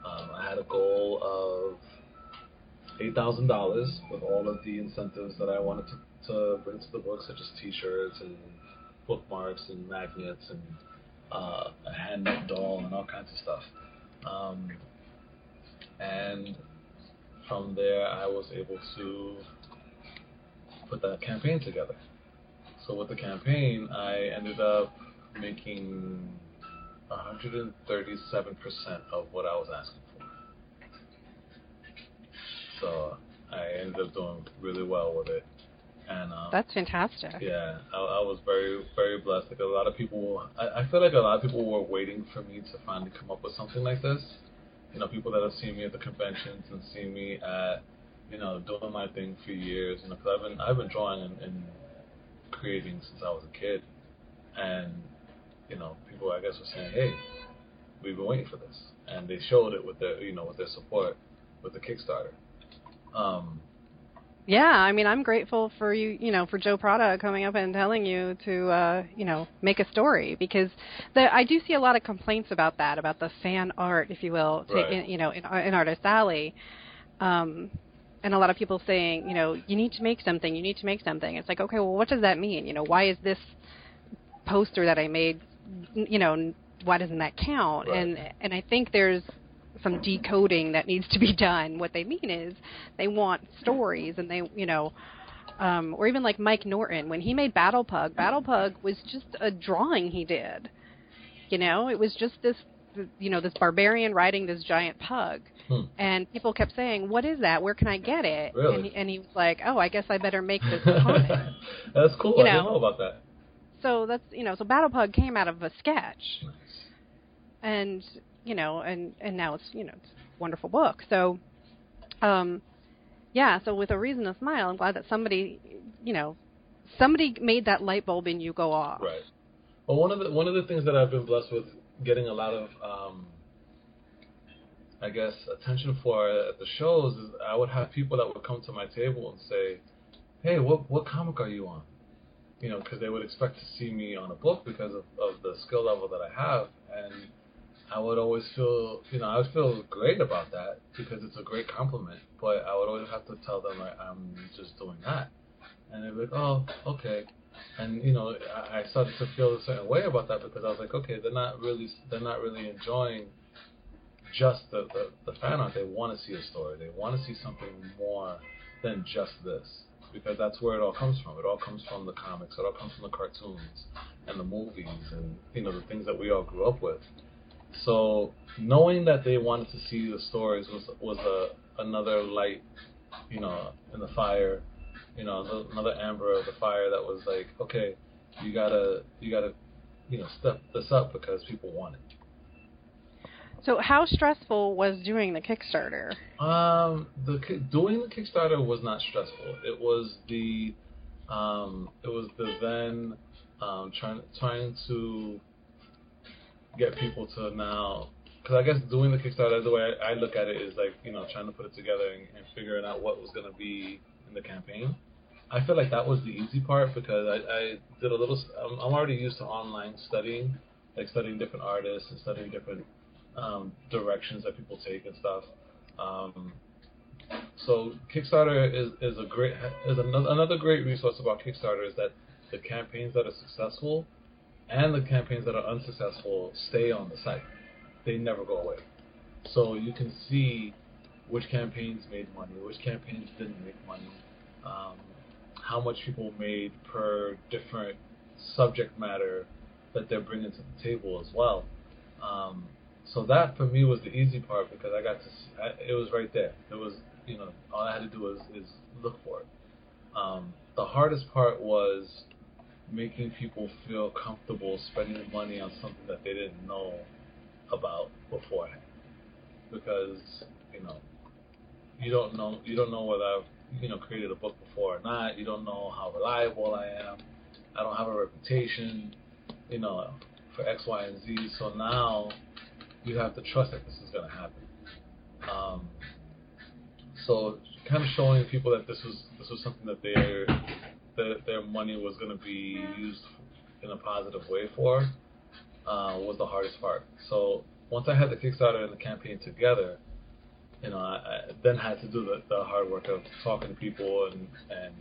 D: Um, I had a goal of eight thousand dollars with all of the incentives that I wanted to, to bring to the book, such as T-shirts and bookmarks and magnets and uh, a hand-knit doll and all kinds of stuff. Um, and from there, I was able to put that campaign together. So with the campaign, I ended up making 137% of what I was asking for. so I ended up doing really well with it. And um,
C: that's fantastic.
D: Yeah, I, I was very very blessed. Like a lot of people, I, I feel like a lot of people were waiting for me to finally come up with something like this. You know, people that have seen me at the conventions and seen me at, you know, doing my thing for years. You know, because I've been I've been drawing and, and creating since I was a kid, and you know, people I guess were saying, hey, we've been waiting for this, and they showed it with their you know with their support with the Kickstarter. Um,
C: yeah, I mean, I'm grateful for you, you know, for Joe Prada coming up and telling you to, uh, you know, make a story because the, I do see a lot of complaints about that, about the fan art, if you will,
D: right.
C: to, in, you know, in, in Artist Alley. Um, and a lot of people saying, you know, you need to make something, you need to make something. It's like, okay, well, what does that mean? You know, why is this poster that I made, you know, why doesn't that count?
D: Right.
C: And and I think there's some decoding that needs to be done. What they mean is they want stories, and they, you know, um, or even like Mike Norton when he made Battle Pug. Battle Pug was just a drawing he did. You know, it was just this, you know, this barbarian riding this giant pug.
D: Hmm.
C: And people kept saying, "What is that? Where can I get it?"
D: Really?
C: And, he, and he was like, "Oh, I guess I better make this comic."
D: that's cool.
C: You
D: I didn't
C: know.
D: know about that.
C: So that's you know, so Battle Pug came out of a sketch,
D: Nice.
C: and you know, and and now it's you know it's a wonderful book. So, um, yeah. So with a reason to smile, I'm glad that somebody, you know, somebody made that light bulb in you go off.
D: Right. Well, one of the one of the things that I've been blessed with getting a lot of, um, I guess, attention for at the shows is I would have people that would come to my table and say, "Hey, what what comic are you on?" You know, because they would expect to see me on a book because of, of the skill level that I have, and I would always feel, you know, I would feel great about that because it's a great compliment. But I would always have to tell them like I'm just doing that, and they'd be like, "Oh, okay." And you know, I, started to feel a certain way about that because I was like, okay, they're not really, they're not really enjoying just the the, the fan art. They want to see a story. They want to see something more than just this because that's where it all comes from. It all comes from the comics. It all comes from the cartoons and the movies and you know the things that we all grew up with. So knowing that they wanted to see the stories was was a another light, you know, in the fire, you know, another amber of the fire that was like, okay, you gotta you gotta, you know, step this up because people want it.
C: So how stressful was doing the Kickstarter?
D: Um, the doing the Kickstarter was not stressful. It was the, um, it was the then um, trying trying to get people to now. Because I guess doing the Kickstarter, the way I, I look at it is like you know trying to put it together and, and figuring out what was going to be in the campaign. I feel like that was the easy part because I, I did a little. I'm, I'm already used to online studying, like studying different artists and studying different um, directions that people take and stuff. Um, so Kickstarter is, is a great is another, another great resource about Kickstarter is that the campaigns that are successful and the campaigns that are unsuccessful stay on the site. They never go away. So you can see which campaigns made money, which campaigns didn't make money, um, how much people made per different subject matter that they're bringing to the table as well. Um, so that for me was the easy part because I got to see, I, it was right there. It was you know all I had to do was is look for it. Um, the hardest part was making people feel comfortable spending money on something that they didn't know about beforehand because you know you don't know you don't know whether I've you know created a book before or not. You don't know how reliable I am. I don't have a reputation, you know, for X, Y, and Z. So now you have to trust that this is going to happen. Um, so kind of showing people that this was this was something that their that their money was going to be used in a positive way for uh, was the hardest part. So once I had the Kickstarter and the campaign together, you know, I, I then had to do the, the hard work of talking to people and and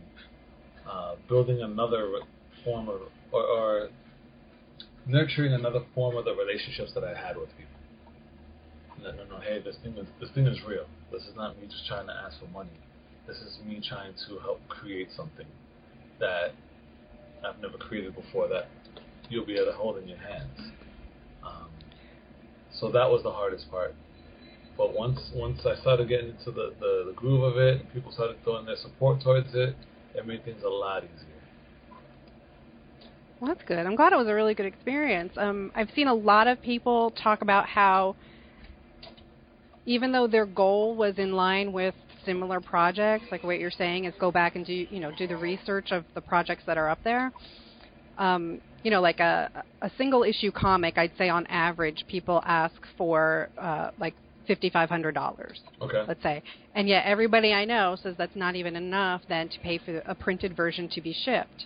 D: uh, building another form of or, or nurturing another form of the relationships that I had with people. No, no, no. Hey, this thing is this thing is real. This is not me just trying to ask for money. This is me trying to help create something that I've never created before that you'll be able to hold in your hands. Um, so that was the hardest part. But once once I started getting into the, the, the groove of it and people started throwing their support towards it, it made things a lot easier.
C: Well, that's good. I'm glad it was a really good experience. Um, I've seen a lot of people talk about how even though their goal was in line with similar projects, like what you're saying is go back and do you know do the research of the projects that are up there. Um, you know, like a a single issue comic, I'd say on average people ask for uh, like $5,500.
D: Okay.
C: Let's say. And yet everybody I know says that's not even enough then to pay for a printed version to be shipped.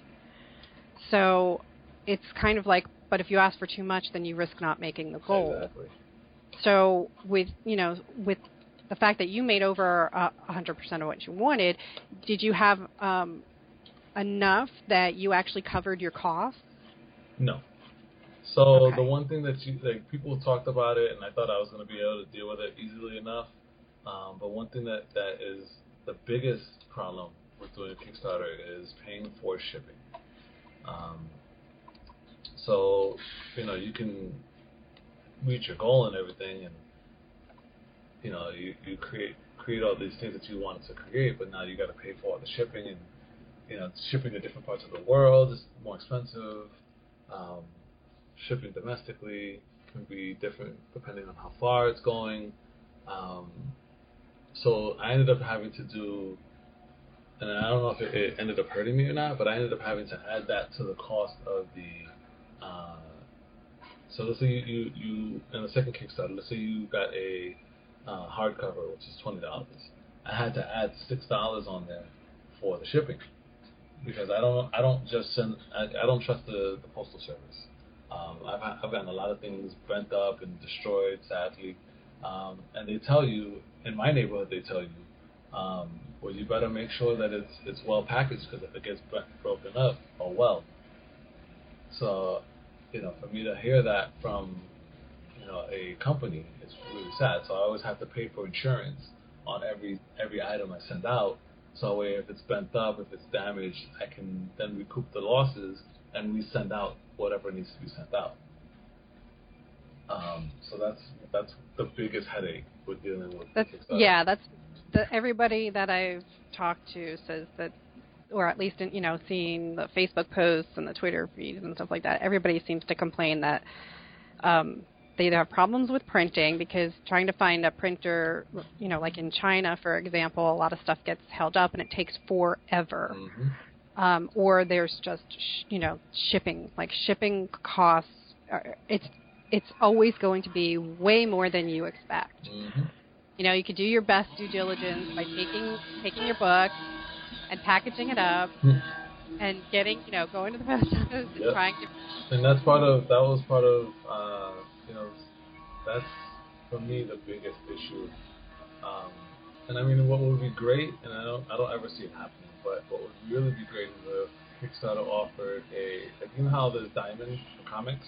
C: So it's kind of like, but if you ask for too much, then you risk not making the goal.
D: Exactly.
C: So with, you know, with the fact that you made over uh, 100% of what you wanted, did you have um, enough that you actually covered your costs?
D: No. So
C: Okay.
D: the one thing that you like people talked about it, and I thought I was going to be able to deal with it easily enough. Um, but one thing that that is the biggest problem with doing a Kickstarter is paying for shipping. Um, so you know you can reach your goal and everything, and you know you, you create create all these things that you wanted to create, but now you got to pay for all the shipping and you know shipping to different parts of the world is more expensive. Um, shipping domestically can be different depending on how far it's going. Um, so I ended up having to do, and I don't know if it, it ended up hurting me or not, but I ended up having to add that to the cost of the. Uh, so let's say you, you, you in the second Kickstarter, let's say you got a uh, hardcover, which is twenty dollars. I had to add six dollars on there for the shipping because I don't I don't just send I, I don't trust the, the postal service. Um, I've I've gotten a lot of things bent up and destroyed, sadly. Um, and they tell you in my neighborhood, they tell you, um, well, you better make sure that it's it's well packaged because if it gets broken up, oh well. So, you know, for me to hear that from you know a company, it's really sad. So I always have to pay for insurance on every every item I send out. So way if it's bent up, if it's damaged, I can then recoup the losses and resend out whatever needs to be sent out. Um, so that's that's the biggest headache with dealing with
C: That's
D: Kickstarter.
C: yeah. That's the, everybody that I've talked to says that, or at least in you know seeing the Facebook posts and the Twitter feeds and stuff like that. Everybody seems to complain that um, they either have problems with printing because trying to find a printer, you know, like in China, for example, a lot of stuff gets held up and it takes forever.
D: Mhm.
C: Um, or there's just sh- you know shipping, like shipping costs. Are, it's it's always going to be way more than you expect
D: Mhm.
C: you know, you could do your best due diligence by taking taking your book and packaging it up
D: Hmm.
C: and getting, you know, going to the post office and
D: Yep.
C: trying to.
D: and that's part of that was part of uh, you know that's for me the biggest issue. Um, and I mean, what would be great, and I don't I don't ever see it happening, but what would really be great is if Kickstarter offered a like you know how there's Diamond for comics.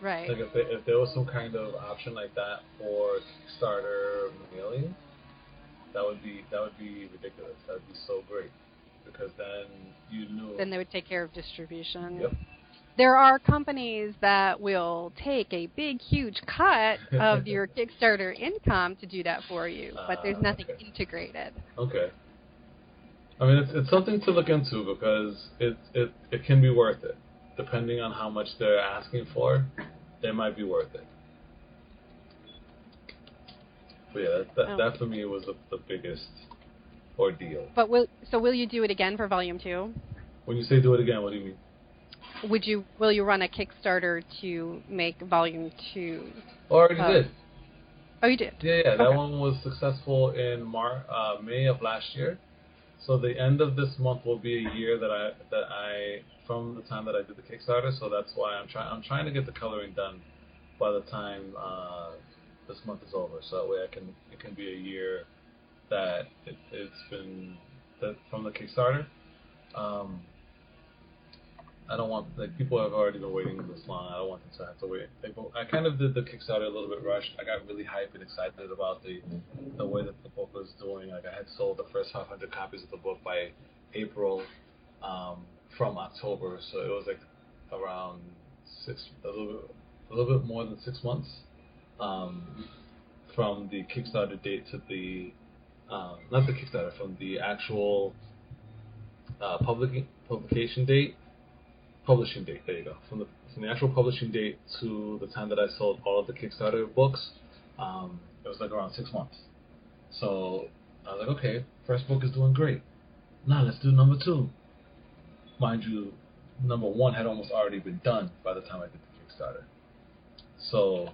C: Right.
D: Like if, they, if there was some kind of option like that for Kickstarter mailing, that would be that would be ridiculous. That would be so great because then you knew.
C: then they would take care of distribution.
D: Yep.
C: There are companies that will take a big, huge cut of your Kickstarter income to do that for you, but there's
D: Ah,
C: nothing
D: okay.
C: integrated.
D: Okay. I mean, it's it's something to look into because it it it can be worth it, depending on how much they're asking for. It might be worth it. But yeah, that that,
C: Oh.
D: that for me was the, the biggest ordeal.
C: But will so will you do it again for volume two?
D: When you say do it again, what do you mean?
C: Would you will you run a Kickstarter to make volume two?
D: Oh, I already
C: Uh,
D: did.
C: Oh, you did.
D: Yeah, yeah, that one was successful in Mar uh, May of last year. So the end of this month will be a year that I that I from the time that I did the Kickstarter. So that's why I'm trying I'm trying to get the coloring done by the time uh, this month is over. So that way I can it can be a year that it, it's been that from the Kickstarter. Um, I don't want like people have already been waiting this long. I don't want them to have to wait. Like, I kind of did the Kickstarter a little bit rushed. I got really hyped and excited about the the way that the book was doing. Like I had sold the first 500 copies of the book by April um, from October, so it was like around six a little bit a little bit more than six months um, from the Kickstarter date to the um, not the Kickstarter from the actual uh, public publication date publishing date. There you go. From the from the actual publishing date to the time that I sold all of the Kickstarter books, um, it was like around six months. So I was like, okay, first book is doing great. Now let's do number two. Mind you, number one had almost already been done by the time I did the Kickstarter. So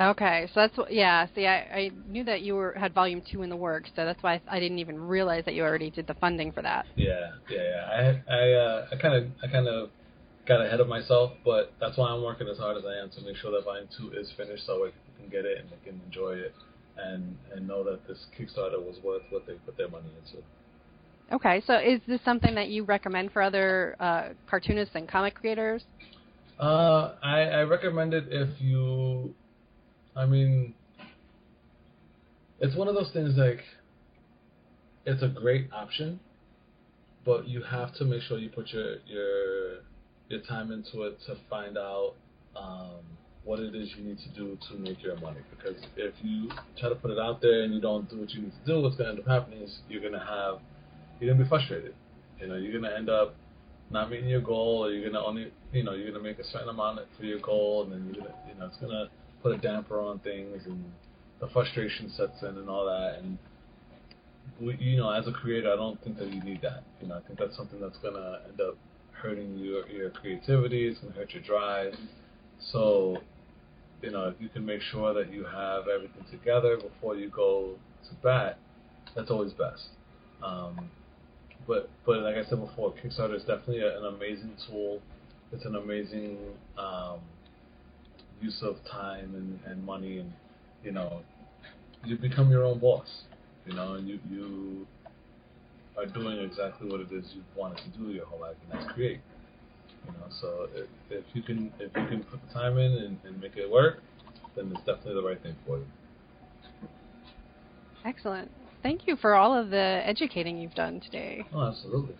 C: Okay, so that's what. Yeah, see, I, I knew that you were had volume two in the works, so that's why I, I didn't even realize that you already did the funding for that.
D: yeah, yeah, yeah. I I uh, I kind of I kind of got ahead of myself, but that's why I'm working as hard as I am to make sure that volume two is finished, so I can get it and they can enjoy it, and and know that this Kickstarter was worth what they put their money into.
C: Okay, so is this something that you recommend for other uh, cartoonists and comic creators?
D: Uh, I, I recommend it if you, I mean, it's one of those things like, it's a great option, but you have to make sure you put your your your time into it to find out um, what it is you need to do to make your money. Because if you try to put it out there and you don't do what you need to do, what's going to end up happening is you're going to have you're going to be frustrated. You know, you're going to end up not meeting your goal, or you're gonna only, you know, you're gonna make a certain amount for your goal, and then you're gonna, you know, it's gonna put a damper on things, and the frustration sets in, and all that. And we, you know, as a creator, I don't think that you need that. You know, I think that's something that's gonna end up hurting your your creativity. It's gonna hurt your drive. So, you know, if you can make sure that you have everything together before you go to bat, that's always best. Um, but but like I said before, Kickstarter is definitely a, an amazing tool. It's an amazing um, use of time and, and money, and you know, you become your own boss. You know, and you you are doing exactly what it is you wanted to do your whole life, and that's create. You know, so if, if you can if you can put the time in and, and make it work, then it's definitely the right thing for you.
C: Excellent. Thank you for all of the educating you've done today.
D: Oh, absolutely.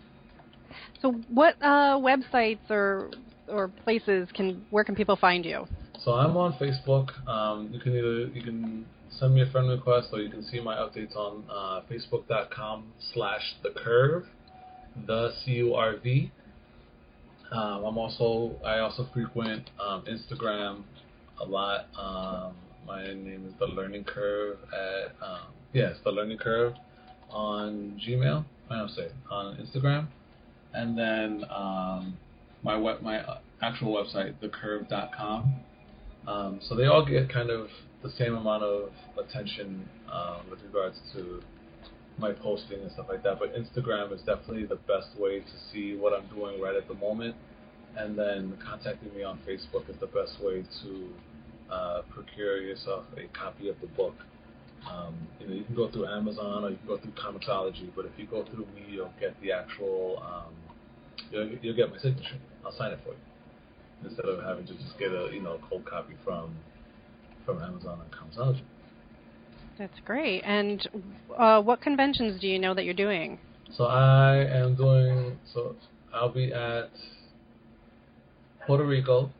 C: So, what uh, websites or or places can where can people find you?
D: So I'm on Facebook. Um, you can either you can send me a friend request or you can see my updates on uh, Facebook.com slash the curve, the C U R V. Um, I'm also I also frequent um, Instagram a lot. Um, my name is the Learning Curve at um, yes the Learning Curve on Gmail. I say on Instagram, and then um, my web my uh, actual website thecurve.com. Um, so they all get kind of the same amount of attention um, with regards to my posting and stuff like that. But Instagram is definitely the best way to see what I'm doing right at the moment. And then contacting me on Facebook is the best way to uh, procure yourself a copy of the book. Um, you know, you can go through Amazon or you can go through Comixology, but if you go through me, you'll get the actual, um, you'll, you'll get my signature. I'll sign it for you instead of having to just get a you know cold copy from from Amazon and Comixology.
C: That's great. And uh, what conventions do you know that you're doing?
D: So I am doing. So I'll be at Puerto Rico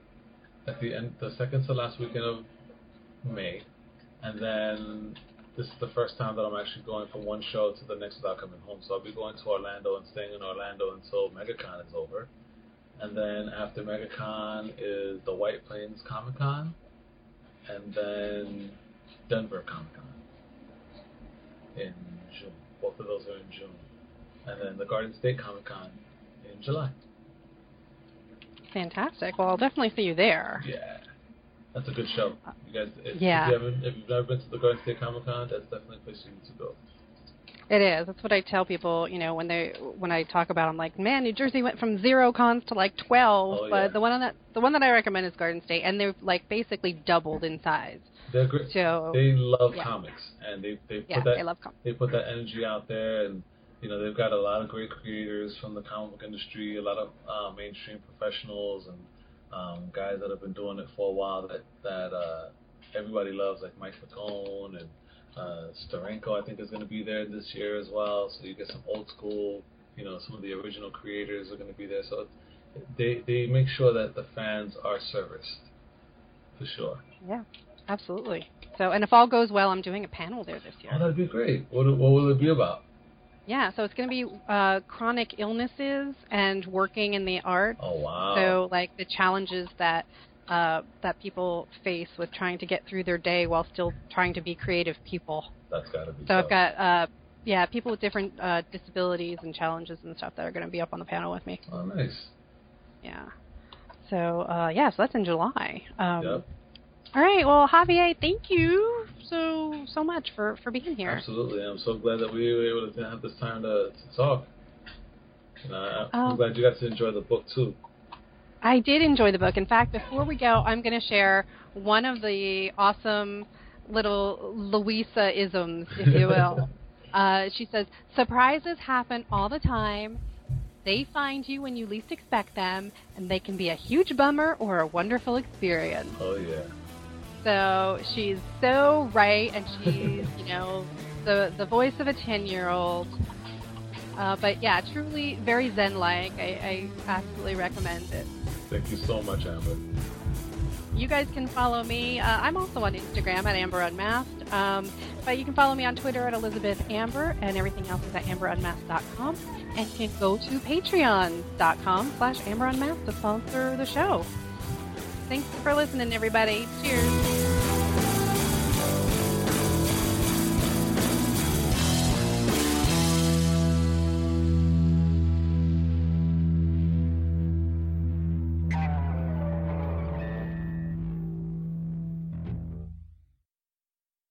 D: at the end, the second to last weekend of May, and then this is the first time that I'm actually going from one show to the next without coming home. So I'll be going to Orlando and staying in Orlando until MegaCon is over, and then after MegaCon is the White Plains Comic Con, and then Denver Comic Con in June. Both of those are in June, and then the Garden State Comic Con in July.
C: Fantastic. Well, I'll definitely see you there.
D: Yeah, that's a good show. You guys, if,
C: Yeah.
D: if you haven't, if you've never been to the Garden State Comic Con, that's definitely a place you need to go.
C: It is. That's what I tell people. You know, when they when I talk about, I'm like, man, New Jersey went from zero cons to like twelve.
D: Oh, yeah.
C: But the one on that the one that I recommend is Garden State, and they've like basically doubled in size.
D: They're great.
C: So
D: They love
C: Yeah.
D: comics, and they they put
C: yeah,
D: that
C: I love comics.
D: they put that energy out there, and you know they've got a lot of great creators from the comic book industry, a lot of uh, mainstream professionals, and um, guys that have been doing it for a while that that uh, everybody loves, like Mike Fatone and uh, Steranko. I think is going to be there this year as well. So you get some old school, you know, some of the original creators are going to be there. So they they make sure that the fans are serviced for sure.
C: Yeah, absolutely. So, and if all goes well, I'm doing a panel there this year.
D: Oh, that'd be great. What what will it be about?
C: Yeah, so it's going to be uh, chronic illnesses and working in the arts.
D: Oh wow.
C: So, like the challenges that uh, that people face with trying to get through their day while still trying to be creative people.
D: That's got to be.
C: So
D: tough.
C: I've got uh, yeah people with different uh, disabilities and challenges and stuff that are going to be up on the panel with me.
D: Oh, nice.
C: Yeah. So uh, yeah, so that's in July. Um,
D: Yep.
C: All right. Well, Javier, thank you so so much for for being here.
D: Absolutely. I'm so glad that we were able to have this time to, to talk. And I, I'm
C: Um,
D: glad you got to enjoy the book too.
C: I did enjoy the book. In fact, before we go, I'm going to share one of the awesome little Louisa isms, if you will. uh, she says, Surprises happen all the time. They find you when you least expect them, and they can be a huge bummer or a wonderful experience.
D: Oh yeah.
C: So she's so right, and she's, you know, the, the voice of a 10 year old. Uh, but yeah, truly very zen like. I, I absolutely recommend it.
D: Thank you so much, Amber.
C: You guys can follow me. Uh, I'm also on Instagram at Amber Unmasked. Um, but you can follow me on Twitter at Elizabeth Amber, and everything else is at amberunmasked.com. And you can go to patreon.com slash amberunmasked to sponsor the show. Thanks for listening, everybody. Cheers.